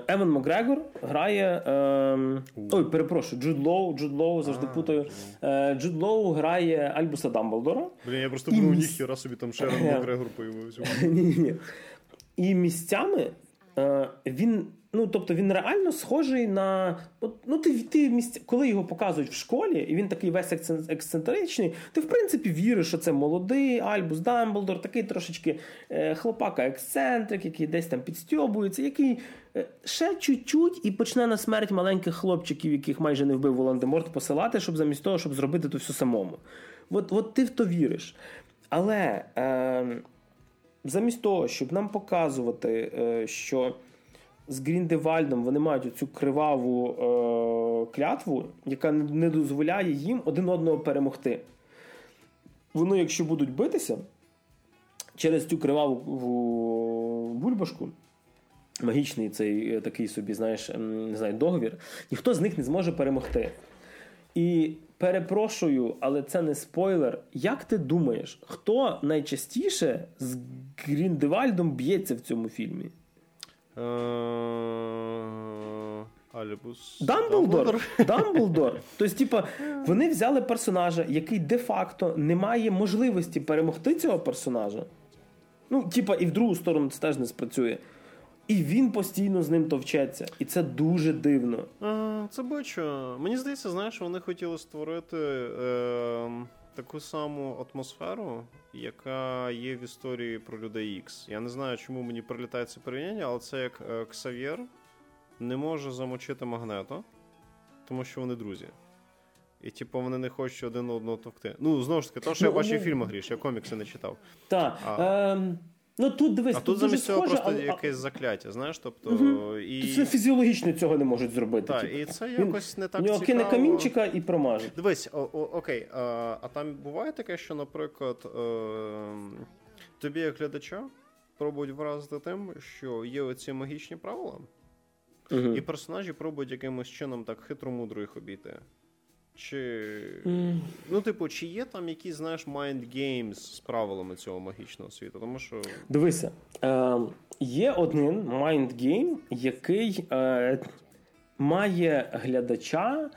Еван Макгрегор грає. Е, ой, перепрошую, Джуд Лоу, Джуд Лоу, завжди путаю. Е, Джуд Лоу грає Альбуса Дамблдора. Блін, я просто І думав, міс- ніхіра собі там ще й Еван Макгрегор появився. Ні-ні-ні. І місцями е, він. Ну, тобто він реально схожий на. Ну, ти, ти місця, коли його показують в школі, і він такий весь ексцентричний, ти в принципі віриш, що це молодий Альбус Дамблдор, такий трошечки е, хлопака ексцентрик, який десь там підстьобується, який е, ще чуть-чуть і почне на смерть маленьких хлопчиків, яких майже не вбив Волан-де-Морт, посилати, щоб замість того, щоб зробити то все самому. От, от ти в то віриш. Але. Е, замість того, щоб нам показувати, е, що з Гріндевальдом вони мають оцю криваву е, клятву, яка не- дозволяє їм один одного перемогти. Вони, якщо будуть битися через цю криваву бульбашку, магічний цей е, такий собі, знаєш, не знаю, договір, ніхто з них не зможе перемогти. І перепрошую, але це не спойлер. Як ти думаєш, хто найчастіше з Гріндевальдом б'ється в цьому фільмі? Е, Альбус. Дамблдор. Дамблдор. Тобто, типа, вони взяли персонажа, який де-факто не має можливості перемогти цього персонажа. Ну, типа, і в другу сторону це теж не спрацює. І він постійно з ним товчеться. І це дуже дивно. Е, Це бачу. Мені здається, знаєш, вони хотіли створити е, таку саму атмосферу, яка є в історії про людей X. Я не знаю, чому мені прилітає це порівняння, але це як е, Ксав'єр не може замочити магнето, тому що вони друзі. І, типу, вони не хочуть один одного товкти. Ну, знову ж таки, то, що Ну, я бачив ну- в фільмах гріш, я комікси не читав. Так. Ну тут дивись, А тут замість цього схоже, просто але- якесь закляття, знаєш, тобто. Мгм. І... Це фізіологічно цього не можуть зробити. Так, типу. і це Він- якось не В так нього цікаво. кине камінчика і промаже. Дивись, о, о, окей, а, а там буває таке, що, наприклад, е, тобі, як глядача, пробують вразити тим, що є оці магічні правила, Угу. і персонажі пробують якимось чином так хитро-мудро їх обійти. Чи. Ну, типу, чи є там якісь, знаєш, mind games з правилами цього магічного світу? Тому що. Дивися, е, є один mind game, який е, має глядача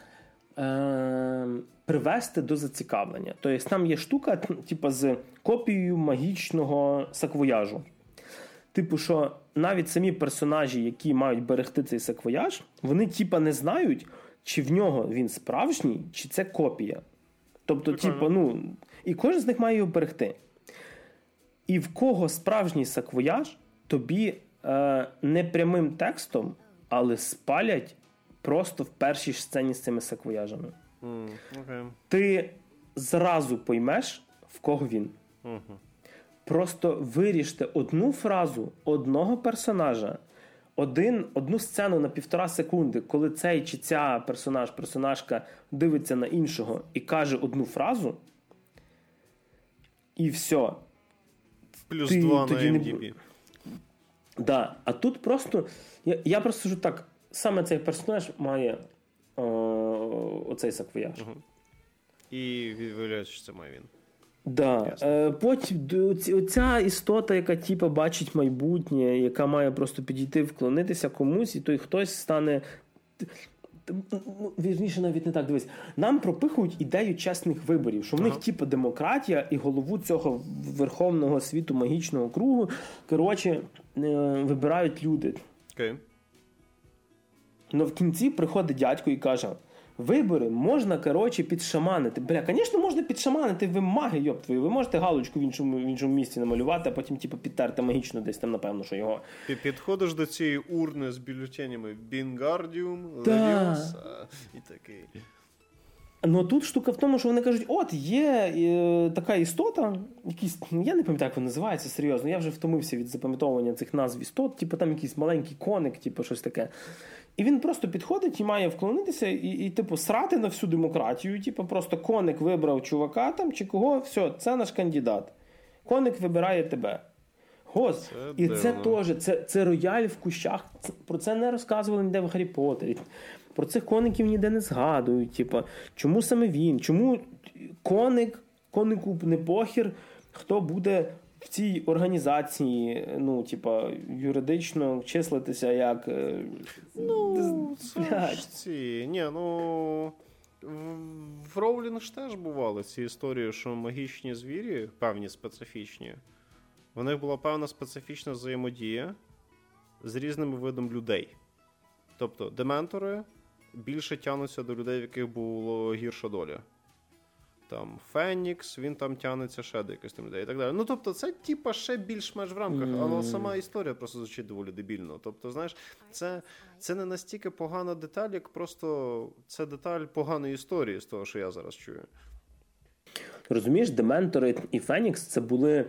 е, привести до зацікавлення. Тобто там є штука, типу, з копією магічного саквояжу. Типу, що навіть самі персонажі, які мають берегти цей саквояж, вони типа не знають, чи в нього він справжній, чи це копія. Тобто, типу, ну, і кожен з них має його берегти. І в кого справжній саквояж, тобі е, не прямим текстом, але спалять просто в першій ж сцені з цими саквояжами. м, Окей. Ти зразу поймеш, в кого він. Угу. Просто виріжте одну фразу одного персонажа, один, одну сцену на півтора секунди, коли цей чи ця персонаж, персонажка дивиться на іншого і каже одну фразу, і все. Плюс Ти два на тоді не Да. А тут просто. Я, я просто скажу так: саме цей персонаж має е, оцей саквояж. І виявляється, що це має він. Да. Е, потім оця істота, яка типа бачить майбутнє, яка має просто підійти, вклонитися комусь, і той хтось стане. Вірніше, навіть не так дивись. Нам пропихують ідею чесних виборів, що в них, Ага. типу, демократія і голову цього верховного світу магічного кругу, коротше, е, вибирають люди. Окей. Ну в кінці приходить дядько і каже: вибори можна, коротше, підшаманити. Бля, звісно, можна підшаманити, ви маги, йоп твою. Ви можете галочку в іншому, в іншому місці намалювати, а потім, типу, підтерти магічно десь там, напевно, що його. Ти підходиш до цієї урни з бюлетенями Бінгардіум, Да. Левіоса і такий. Ну тут штука в тому, що вони кажуть: от є е, така істота, якісь, ну я не пам'ятаю, як вона називається серйозно. Я вже втомився від запам'ятовування цих назв істот, типу там якийсь маленький коник, типу щось таке. І він просто підходить і має вклонитися і, і типу, срати на всю демократію. Типу, просто коник вибрав чувака там чи кого, все, це наш кандидат. Коник вибирає тебе. Гос, Це і це теж це, це рояль в кущах. Це- Про це не розказували ніде в Гаррі Поттері. Про цих коників ніде не згадують. Типу, чому саме він? Чому коник, конику не похір, хто буде в цій організації, ну, типа, юридично числитися як. Е, ну, це ж ці. Ні, ну. В Роулінг ж теж бували ці історії, що магічні звірі, певні специфічні. В них була певна специфічна взаємодія з різними видами людей. Тобто, дементори більше тянуться до людей, в яких було гірша доля там Фенікс, він там тянеться ще до якихось там людей і так далі. Ну тобто, це типа ще більш-менш в рамках, mm. але сама історія просто звучить доволі дебільно. Тобто, знаєш, це це не настільки погана деталь, як просто це деталь поганої історії з того, що я зараз чую. Розумієш, Дементори і Фенікс це були.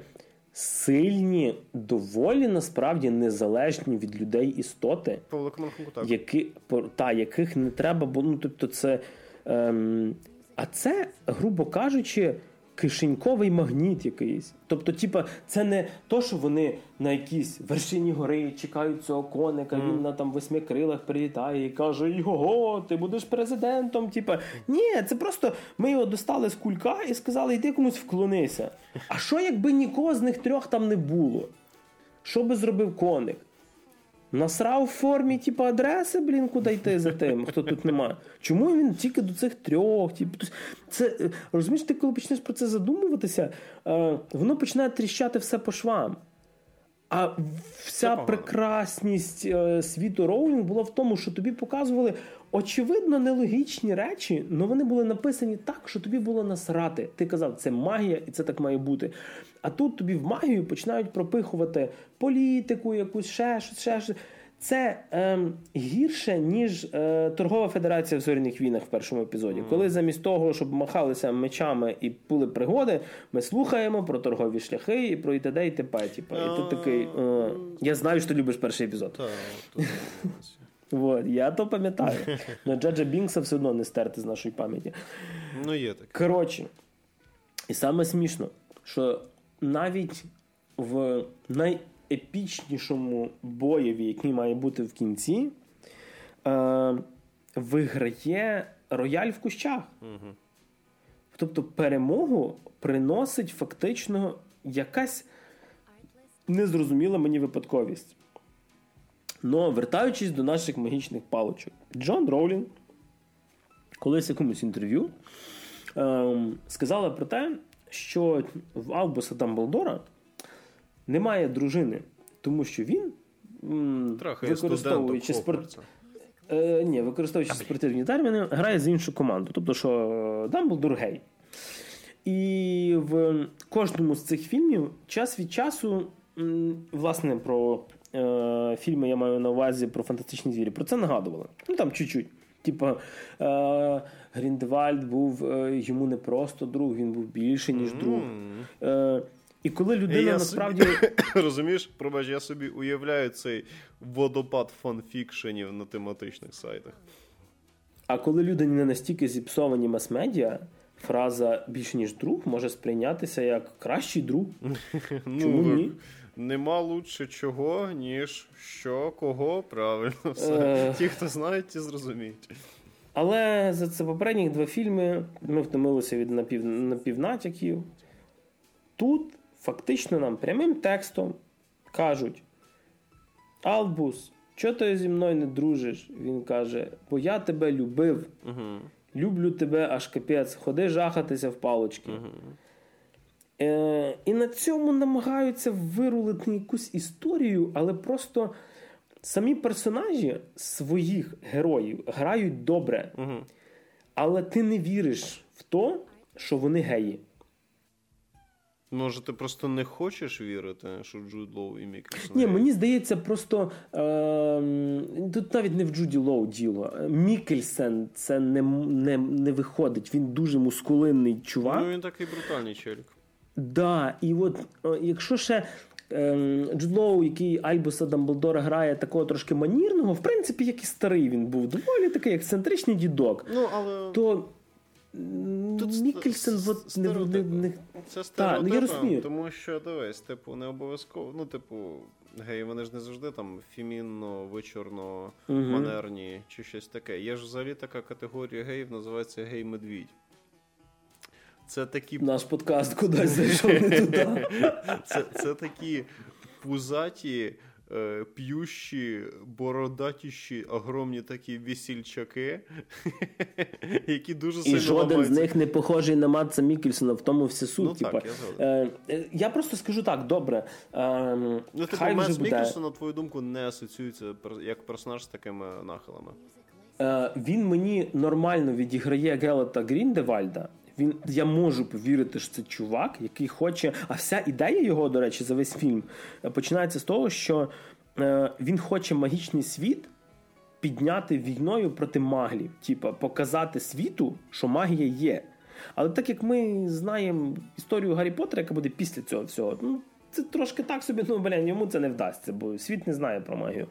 Сильні, доволі насправді незалежні від людей істоти, по великому рахунку так. Які, та, яких не треба було. Ну, тобто, це ем, а це, грубо кажучи, кишеньковий магніт якийсь. Тобто, типа, це не то, що вони на якійсь вершині гори чекають цього коника, mm. він на там восьми крилах прилітає і каже: Його, ти будеш президентом. Типа, ні, це просто ми його достали з кулька і сказали, йди комусь вклонися. А що, якби нікого з них трьох там не було? Що би зробив коник? Насрав в формі, типу, адреси, блін, куди йти за тим, хто тут немає. Чому він тільки до цих трьох? Типу, це, е, Розумієш, ти коли почнеш про це задумуватися, е, воно починає тріщати все по швам. А вся прекрасність е, світу Роулінг була в тому, що тобі показували очевидно нелогічні речі, але вони були написані так, що тобі було насрати. Ти казав, це магія, і це так має бути. А тут тобі в магію починають пропихувати політику, якусь ще щось, ще щось. Це е, гірше, ніж е, торгова федерація в зоряних війнах в першому епізоді. Mm. Коли замість того, щоб махалися мечами і були пригоди, ми слухаємо про торгові шляхи і про і т.д. і т.п. Типу. І ти такий. Е, я знаю, що ти любиш перший епізод. Вот, Я то пам'ятаю. Но Джаджа Бінкса все одно не стерти з нашої пам'яті. Ну, є таке. Коротше, і саме смішно, що навіть в найепічнішому боєві, який має бути в кінці, е, виграє рояль в кущах. Угу. Тобто перемогу приносить фактично якась незрозуміла мені випадковість. Но вертаючись до наших магічних паличок, Джон Роулінг колись в якомусь інтерв'ю ем, сказала про те, що в Албуса Дамблдора немає дружини, тому що він Трохи використовуючи спорт. Е, ні, використовуючи спортивні терміни, грає з іншу команду. Тобто, що Дамблдор гей. І в кожному з цих фільмів час від часу, власне, про е, фільми я маю на увазі про фантастичні звірі. Про це нагадували. Ну там чуть-чуть. Типа е, Гріндевальд був е, йому не просто друг, він був більше, ніж друг. Е, І коли людина я насправді. Собі, розумієш, пробач, я собі уявляю цей водопад фанфікшенів на тематичних сайтах. А коли людині не настільки зіпсовані мас-медіа, фраза більше, ніж друг, може сприйнятися як кращий друг. Чому ну, ні? Нема лучше чого, ніж що, кого, правильно. все. Ті, хто знають, ті зрозуміють. Але за це попередні два фільми ми втомилися від напів... напівнатяків. Тут фактично нам прямим текстом кажуть: Албус, чого ти зі мною не дружиш? Він каже: Бо я тебе любив, угу. люблю тебе аж капець, ходи жахатися в палочки. Угу. Е, І на цьому намагаються вирулити якусь історію, але просто самі персонажі своїх героїв грають добре. Угу. Але ти не віриш в то, що вони геї. Може, ти просто не хочеш вірити, що Джуд Лоу і Мікельсон? Ні, мені здається, просто е, тут навіть не в Джуді Лоу діло. Мікельсен це не не, не виходить. Він дуже мускулинний чувак. Ну він такий брутальний челік. Да, і от е, якщо ще ем, Джуд який Альбуса Дамблдора грає такого трошки манірного, в принципі, як і старий він був, доволі такий ексцентричний дідок, ну, але... то Тут Мікельсон от, не, не, не... Це Та, ну, я розумію. тому що дивись, типу, не обов'язково. Ну, типу, гей, вони ж не завжди там фімінно, вичорно, угу. манерні чи щось таке. Є ж взагалі така категорія геїв, називається гей-медвідь. Це такі... Наш подкаст кудись зайшов не туди. Це такі пузаті. Е, п'ющі, бородатіші, огромні такі весільчаки, які дуже сильно І жоден з них не похожий на Матса Мікельсона, в тому все суть. Ну, так, я, е, е, я просто скажу так, добре. Ну, типу, Матс. Мікельсон, на твою думку, не асоціюється як персонаж з такими нахилами. Він мені нормально відіграє Гелета Гріндевальда. Він я можу повірити, що це чувак, який хоче. А вся ідея його, до речі, за весь фільм е, починається з того, що е, він хоче магічний світ підняти війною проти маглів, типа показати світу, що магія є. Але так як ми знаємо історію Гаррі Поттера, яка буде після цього всього, ну це трошки так собі, ну блін, йому це не вдасться, бо світ не знає про магію.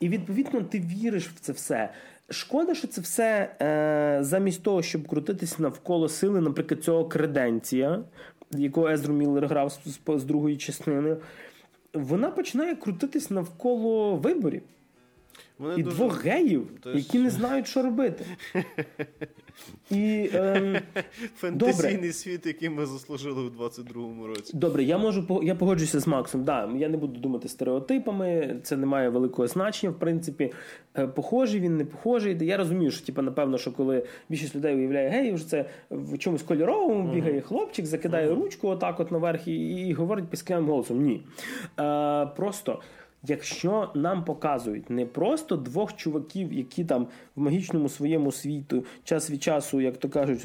І відповідно ти віриш в це все. Шкода, що це все е, замість того, щоб крутитись навколо сили, наприклад, цього креденція, якого Езру Міллер грав з, з, з другої частини, вона починає крутитись навколо виборів. Вони і дуже... двох геїв, Тож... які не знають, що робити. І, ем, Фентезійний добре. світ, який ми заслужили у 22-му році. Добре, я можу я погоджуюся з Максом. Да, Я не буду думати стереотипами, це не має великого значення, в принципі. Похожий він, не похожий. Я розумію, що типу, напевно, що коли більшість людей уявляє геїв, що це в чомусь кольоровому бігає хлопчик, закидає ручку отак от наверх і, і говорить піскляним голосом. Ні. Е, Просто. Якщо нам показують не просто двох чуваків, які там в магічному своєму світу час від часу, як то кажуть,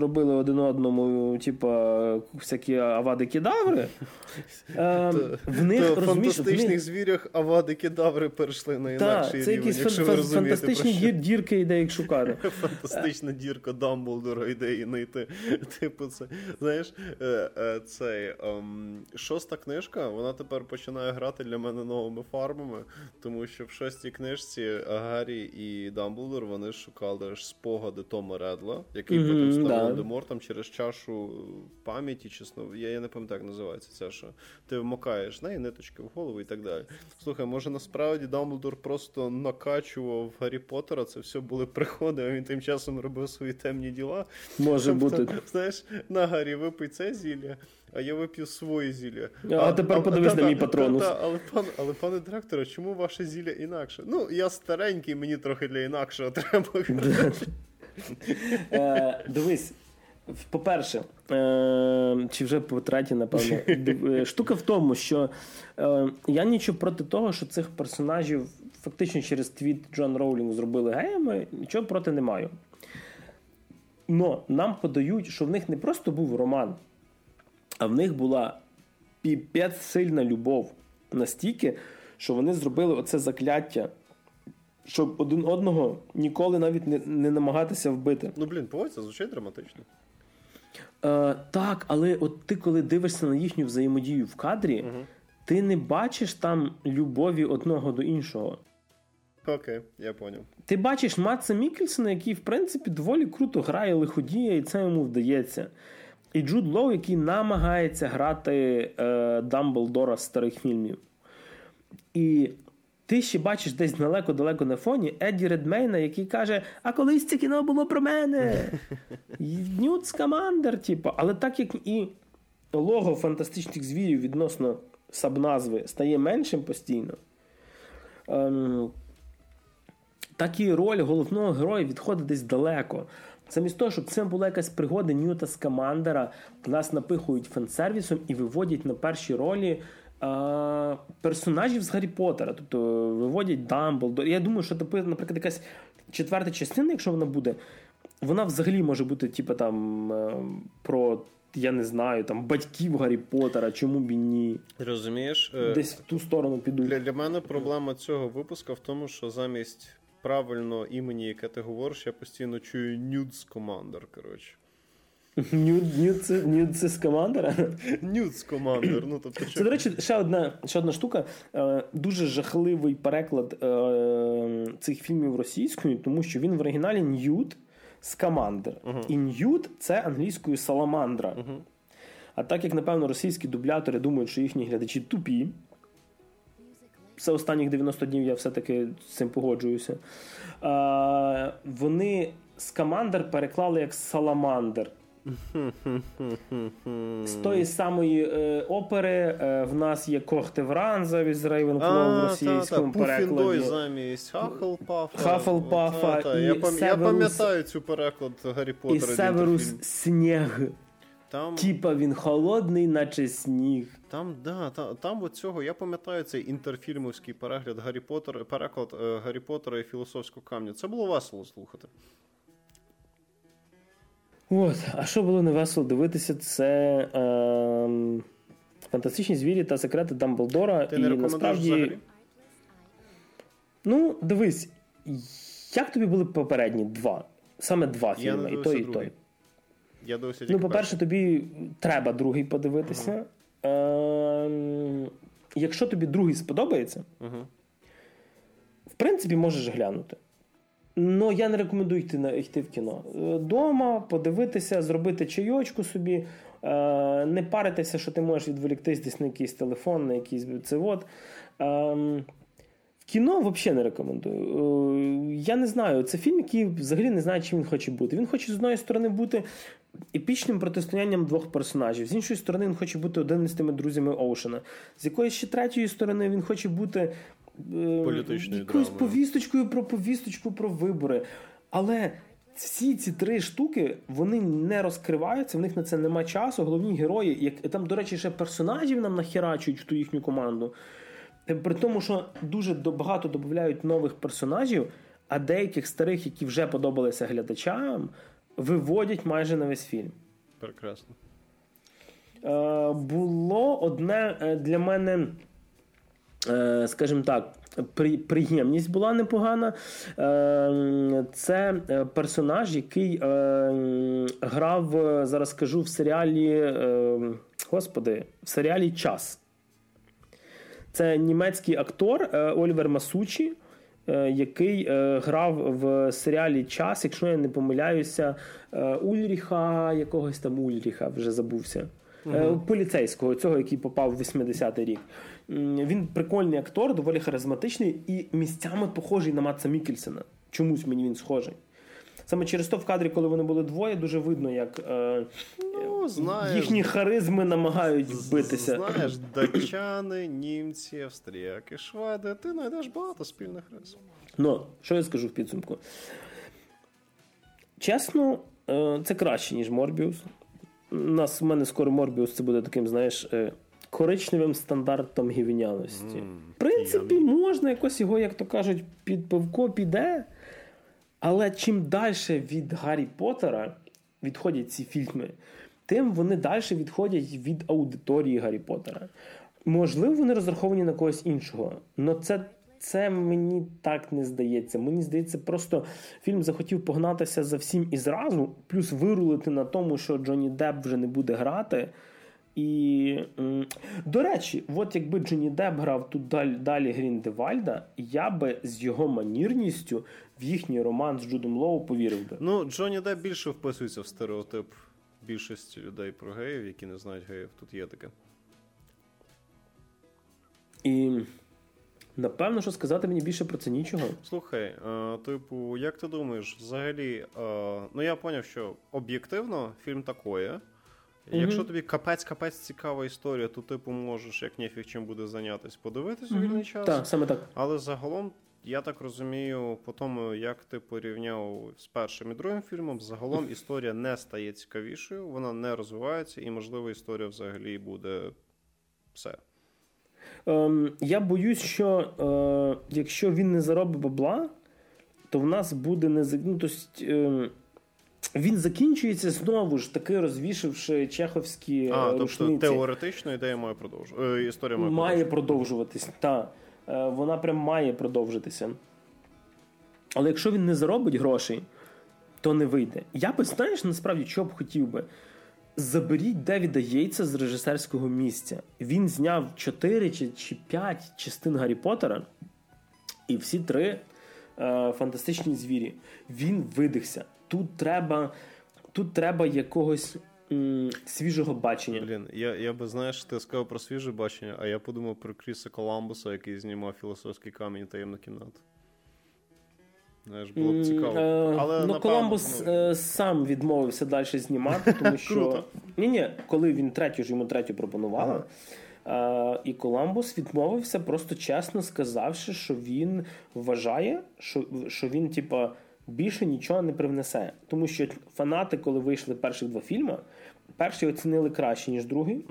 робили один одному, типа всякі авади кедаври, е, в них фантастичних звірях авади кедаври перейшли на інакший це якісь фантастичні дірки йде їх шукати. Фантастична дірка Дамблдора йде і знайти. Типу, це знаєш, е, е, цей ем, шоста книжка, вона тепер починає грати для мене новими фарбами, тому що в шостій книжці Гаррі і Дамблдор вони шукали ж спогади Тома Редла, який Мгм, потім став да. Волдемортом через чашу пам'яті, чесно. Я, я не пам'ятаю, як називається це, що ти вмокаєш неї ниточки в голову і так далі. Слухай, може насправді Дамблдор просто накачував Гаррі Поттера, це все були приходи, а він тим часом робив свої темні діла. Може Тобто, бути. Знаєш, на Гаррі випий це зілля, а я вип'ю своє зілля. А тепер подивись на мій патронус. та, та, але, пан, але пане директоре, чому ваше зілля інакше? Ну, я старенький, мені трохи для інакшого треба. Е, Дивись, по-перше, е, чи вже по-третє, напевно, е, штука в тому, що я нічого проти того, що цих персонажів фактично через твіт Джон Роулінг зробили геями, нічого проти не маю. Но нам подають, що в них не просто був роман, а в них була піпець сильна любов настільки, що вони зробили оце закляття, щоб один одного ніколи навіть не, не намагатися вбити. Ну, блін, поводься, звучить драматично. Е, так, але от ти, коли дивишся на їхню взаємодію в кадрі, Угу. ти не бачиш там любові одного до іншого. Окей, я поняв. Ти бачиш Матса Мікельсона, який, в принципі, доволі круто грає лиходія, і це йому вдається. І Джуд Лоу, який намагається грати е, Дамблдора з старих фільмів. І ти ще бачиш десь далеко-далеко на фоні Едді Редмейна, який каже: А колись це кіно було про мене. Нют Скамандер, типу. Але так як і лого фантастичних звірів відносно сабназви стає меншим постійно. Ем, так і роль головного героя відходить десь далеко. Замість того, щоб це була якась пригода Ньюта Скамандера, нас напихують фан-сервісом і виводять на перші ролі е- персонажів з Гаррі Поттера. Тобто виводять Дамблдор. Я думаю, що, типу, наприклад, якась четверта частина, якщо вона буде, вона взагалі може бути, типу, там, е- про. Я не знаю, там батьків Гаррі Поттера, чому б і ні. Розумієш? е, Десь в ту сторону піду. Для, для мене проблема цього випуска в тому, що замість правильного імені, яке ти говориш, я постійно чую Nudes Commander, коротше. Нюд, нюд, це, нюд з командера. Commander, ну тобто Це, до речі, ще одна, ще одна штука. Е, дуже жахливий переклад е, цих фільмів російською, тому що він в оригіналі Ньют Скамандер. Мгм. І Ньют це англійською саламандра. Мгм. А так як, напевно, російські дублятори думають, що їхні глядачі тупі. Все останніх 90 днів я все-таки з цим погоджуюся. А, вони Скамандер переклали як Саламандер. З тої самої е, опери е, в нас є Кохтевранза з Рейвенклоу в російському та, та. перекладі. замість Хафлпафа. Хафлпафа. Та. Я, пам... я пам'ятаю цю переклад Гаррі Поттера. І Северус Сніг. Там... Типа він холодний, наче сніг. Там, да, та, там от цього, я пам'ятаю цей інтерфільмовський перегляд Гаррі Поттера, переклад е, Гаррі Поттера і філософського камня. Це було весело слухати. От, а що було невесело дивитися, це е, фантастичні звірі та секрети Дамблдора. Ти не і насправді. Взагалі? Ну, дивись, як тобі були попередні два? Саме два фільми, і той, і той. Я досі Ну, по-перше, тобі треба другий подивитися. Uh-huh. Е, Якщо тобі другий сподобається, uh-huh. в принципі, можеш глянути. Ну, я не рекомендую йти на йти в кіно. Е, дома подивитися, зробити чайочку собі, е, не паритися, що ти можеш відволіктись десь на якийсь телефон, на якийсь це от. Ем, в кіно взагалі не рекомендую. Е, я не знаю. Це фільм, який взагалі не знає, чим він хоче бути. Він хоче з одної сторони бути епічним протистоянням двох персонажів. З іншої сторони, він хоче бути один з тими друзями Оушена. З якоїсь ще третьої сторони він хоче бути Е, Політичною якоюсь повісточкою про повісточку про вибори. Але всі ці три штуки вони не розкриваються, в них на це нема часу. Головні герої, як там, до речі, ще персонажів нам нахерачують в ту їхню команду. Е, при тому, що дуже багато додають нових персонажів, а деяких старих, які вже подобалися глядачам, виводять майже на весь фільм. Прекрасно. Е, Було одне для мене. Е, скажімо так, приємність була непогана. Е, це е, персонаж, який грав, зараз скажу, в серіалі Господи, в серіалі Час. Це німецький актор Олівер Масучі, який грав в серіалі Час, якщо я не помиляюся, Ульріха, якогось там Ульріха, вже забувся. Угу. Поліцейського, цього, який попав в 80-й рік. Він прикольний актор, доволі харизматичний і місцями похожий на Матса Мікельсена. Чомусь мені він схожий. Саме через то в кадрі, коли вони були двоє, дуже видно, як е, ну, знаєш, їхні харизми намагають битися. Знаєш, датчани, німці, австріяки, шведи, ти знайдеш багато спільних рис. Ну, що я скажу в підсумку? Чесно, е, це краще, ніж Морбіус. У нас в мене скоро Морбіус це буде таким, знаєш. Е, коричневим стандартом гівнялості. Mm, в принципі, я... можна якось його, як то кажуть, під пивко піде. Але чим далі від Гаррі Поттера відходять ці фільми, тим вони далі відходять від аудиторії Гаррі Поттера. Можливо, вони розраховані на когось іншого. але це це мені так не здається. Мені здається, просто фільм захотів погнатися за всім і зразу, плюс вирулити на тому, що Джонні Депп вже не буде грати. І до речі, от якби Джонні Деп грав тут далі, далі Гріндевальда, я би з його манірністю в їхній роман з Джудом Лоу повірив би. Ну, Джонні Деп більше вписується в стереотип більшості людей про геїв, які не знають геїв. Тут є таке. І напевно, що сказати мені більше про це нічого. Слухай, а, типу, як ти думаєш, взагалі, а, ну я поняв, що об'єктивно фільм такое. Mm-hmm. Якщо тобі капець-капець цікава історія, то типу можеш, як ніфіг чим буде зайнятися, подивитися mm-hmm. у вільний час. Так, саме так. Але загалом, я так розумію, по тому, як ти порівняв з першим і другим фільмом, загалом історія не стає цікавішою, вона не розвивається, і, можливо, історія взагалі буде все. Ем, Я боюсь, що е, якщо він не заробить бабла, то в нас буде не ну, тобто, е, він закінчується знову ж таки, розвішивши чеховські а, е, рушниці. Тобто теоретично ідея має продовжуватися. Історія має, має продовжуватись. Так. Е, вона прям має продовжитися. Але якщо він не заробить грошей, то не вийде. Я би, знаєш, насправді, що б хотів би. Заберіть Девіда Єйца з режисерського місця. Він зняв 4 чи, чи 5 частин Гаррі Поттера, і всі три е, фантастичні звірі. Він видихся тут треба тут треба якогось м, свіжого бачення. Блін, я я би знаєш, ти сказав про свіже бачення, а я подумав про Кріса Коламбуса, який знімав філософський камінь таємну кімнату. Знаєш, було б цікаво. Е, Але, ну, напевно, Коламбус ну, е, сам відмовився далі знімати, тому що Круто. ні, ні, коли він третю ж йому третю пропонували. е, І Коламбус відмовився, просто чесно сказавши, що він вважає, що, що він, типа, більше нічого не привнесе. Тому що фанати, коли вийшли перших два фільми, перший оцінили краще, ніж другий.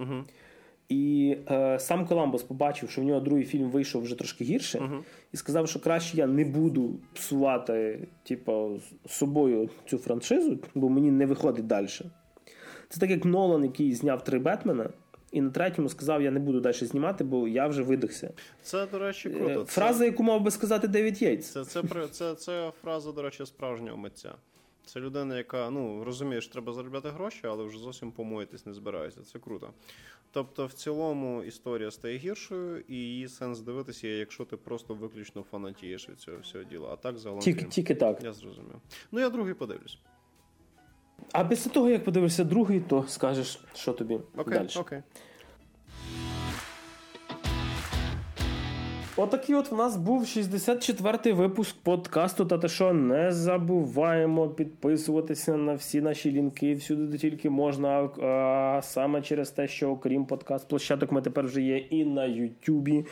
І е, сам Коламбус побачив, що в нього другий фільм вийшов вже трошки гірше, Мгм. і сказав, що краще я не буду псувати типу, з собою цю франшизу, бо мені не виходить далі. Це так як Нолан, який зняв три Бетмена, і на третьому сказав, я не буду далі знімати, бо я вже видихся. Це, до речі, Е, круто. Це- Фраза, яку мав би сказати Девід Єйтс. Це, це, при- це, це фраза, до речі, справжнього митця. Це людина, яка, ну, розумієш, треба заробляти гроші, але вже зовсім помоїтись не збирається. Це круто. Тобто, в цілому історія стає гіршою, і її сенс дивитися, якщо ти просто виключно фанатієш від цього всього діла. А так загалом. Тільки, тільки так. Я зрозумів. Ну, я другий подивлюсь. А після того, як подивишся другий, то скажеш, що тобі Окей, далі. окей. Отакий от в нас був 64-й випуск подкасту. Та те що не забуваємо підписуватися на всі наші лінки всюди, де тільки можна. А, саме через те, що окрім подкаст площадок, ми тепер вже є і на Ютубі.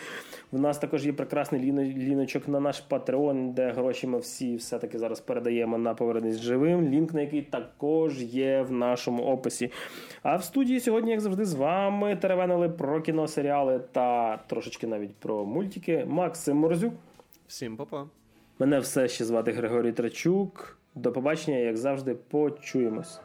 В нас також є прекрасний ліночок на наш Patreon, де гроші ми всі все-таки зараз передаємо на повернись живим. Лінк на який також є в нашому описі. А в студії сьогодні, як завжди, з вами теревенили про кіно, серіали та трошечки навіть про мультики. Максим Морзюк. Всім па-па. Мене все ще звати Григорій Трачук. До побачення, як завжди, почуємось.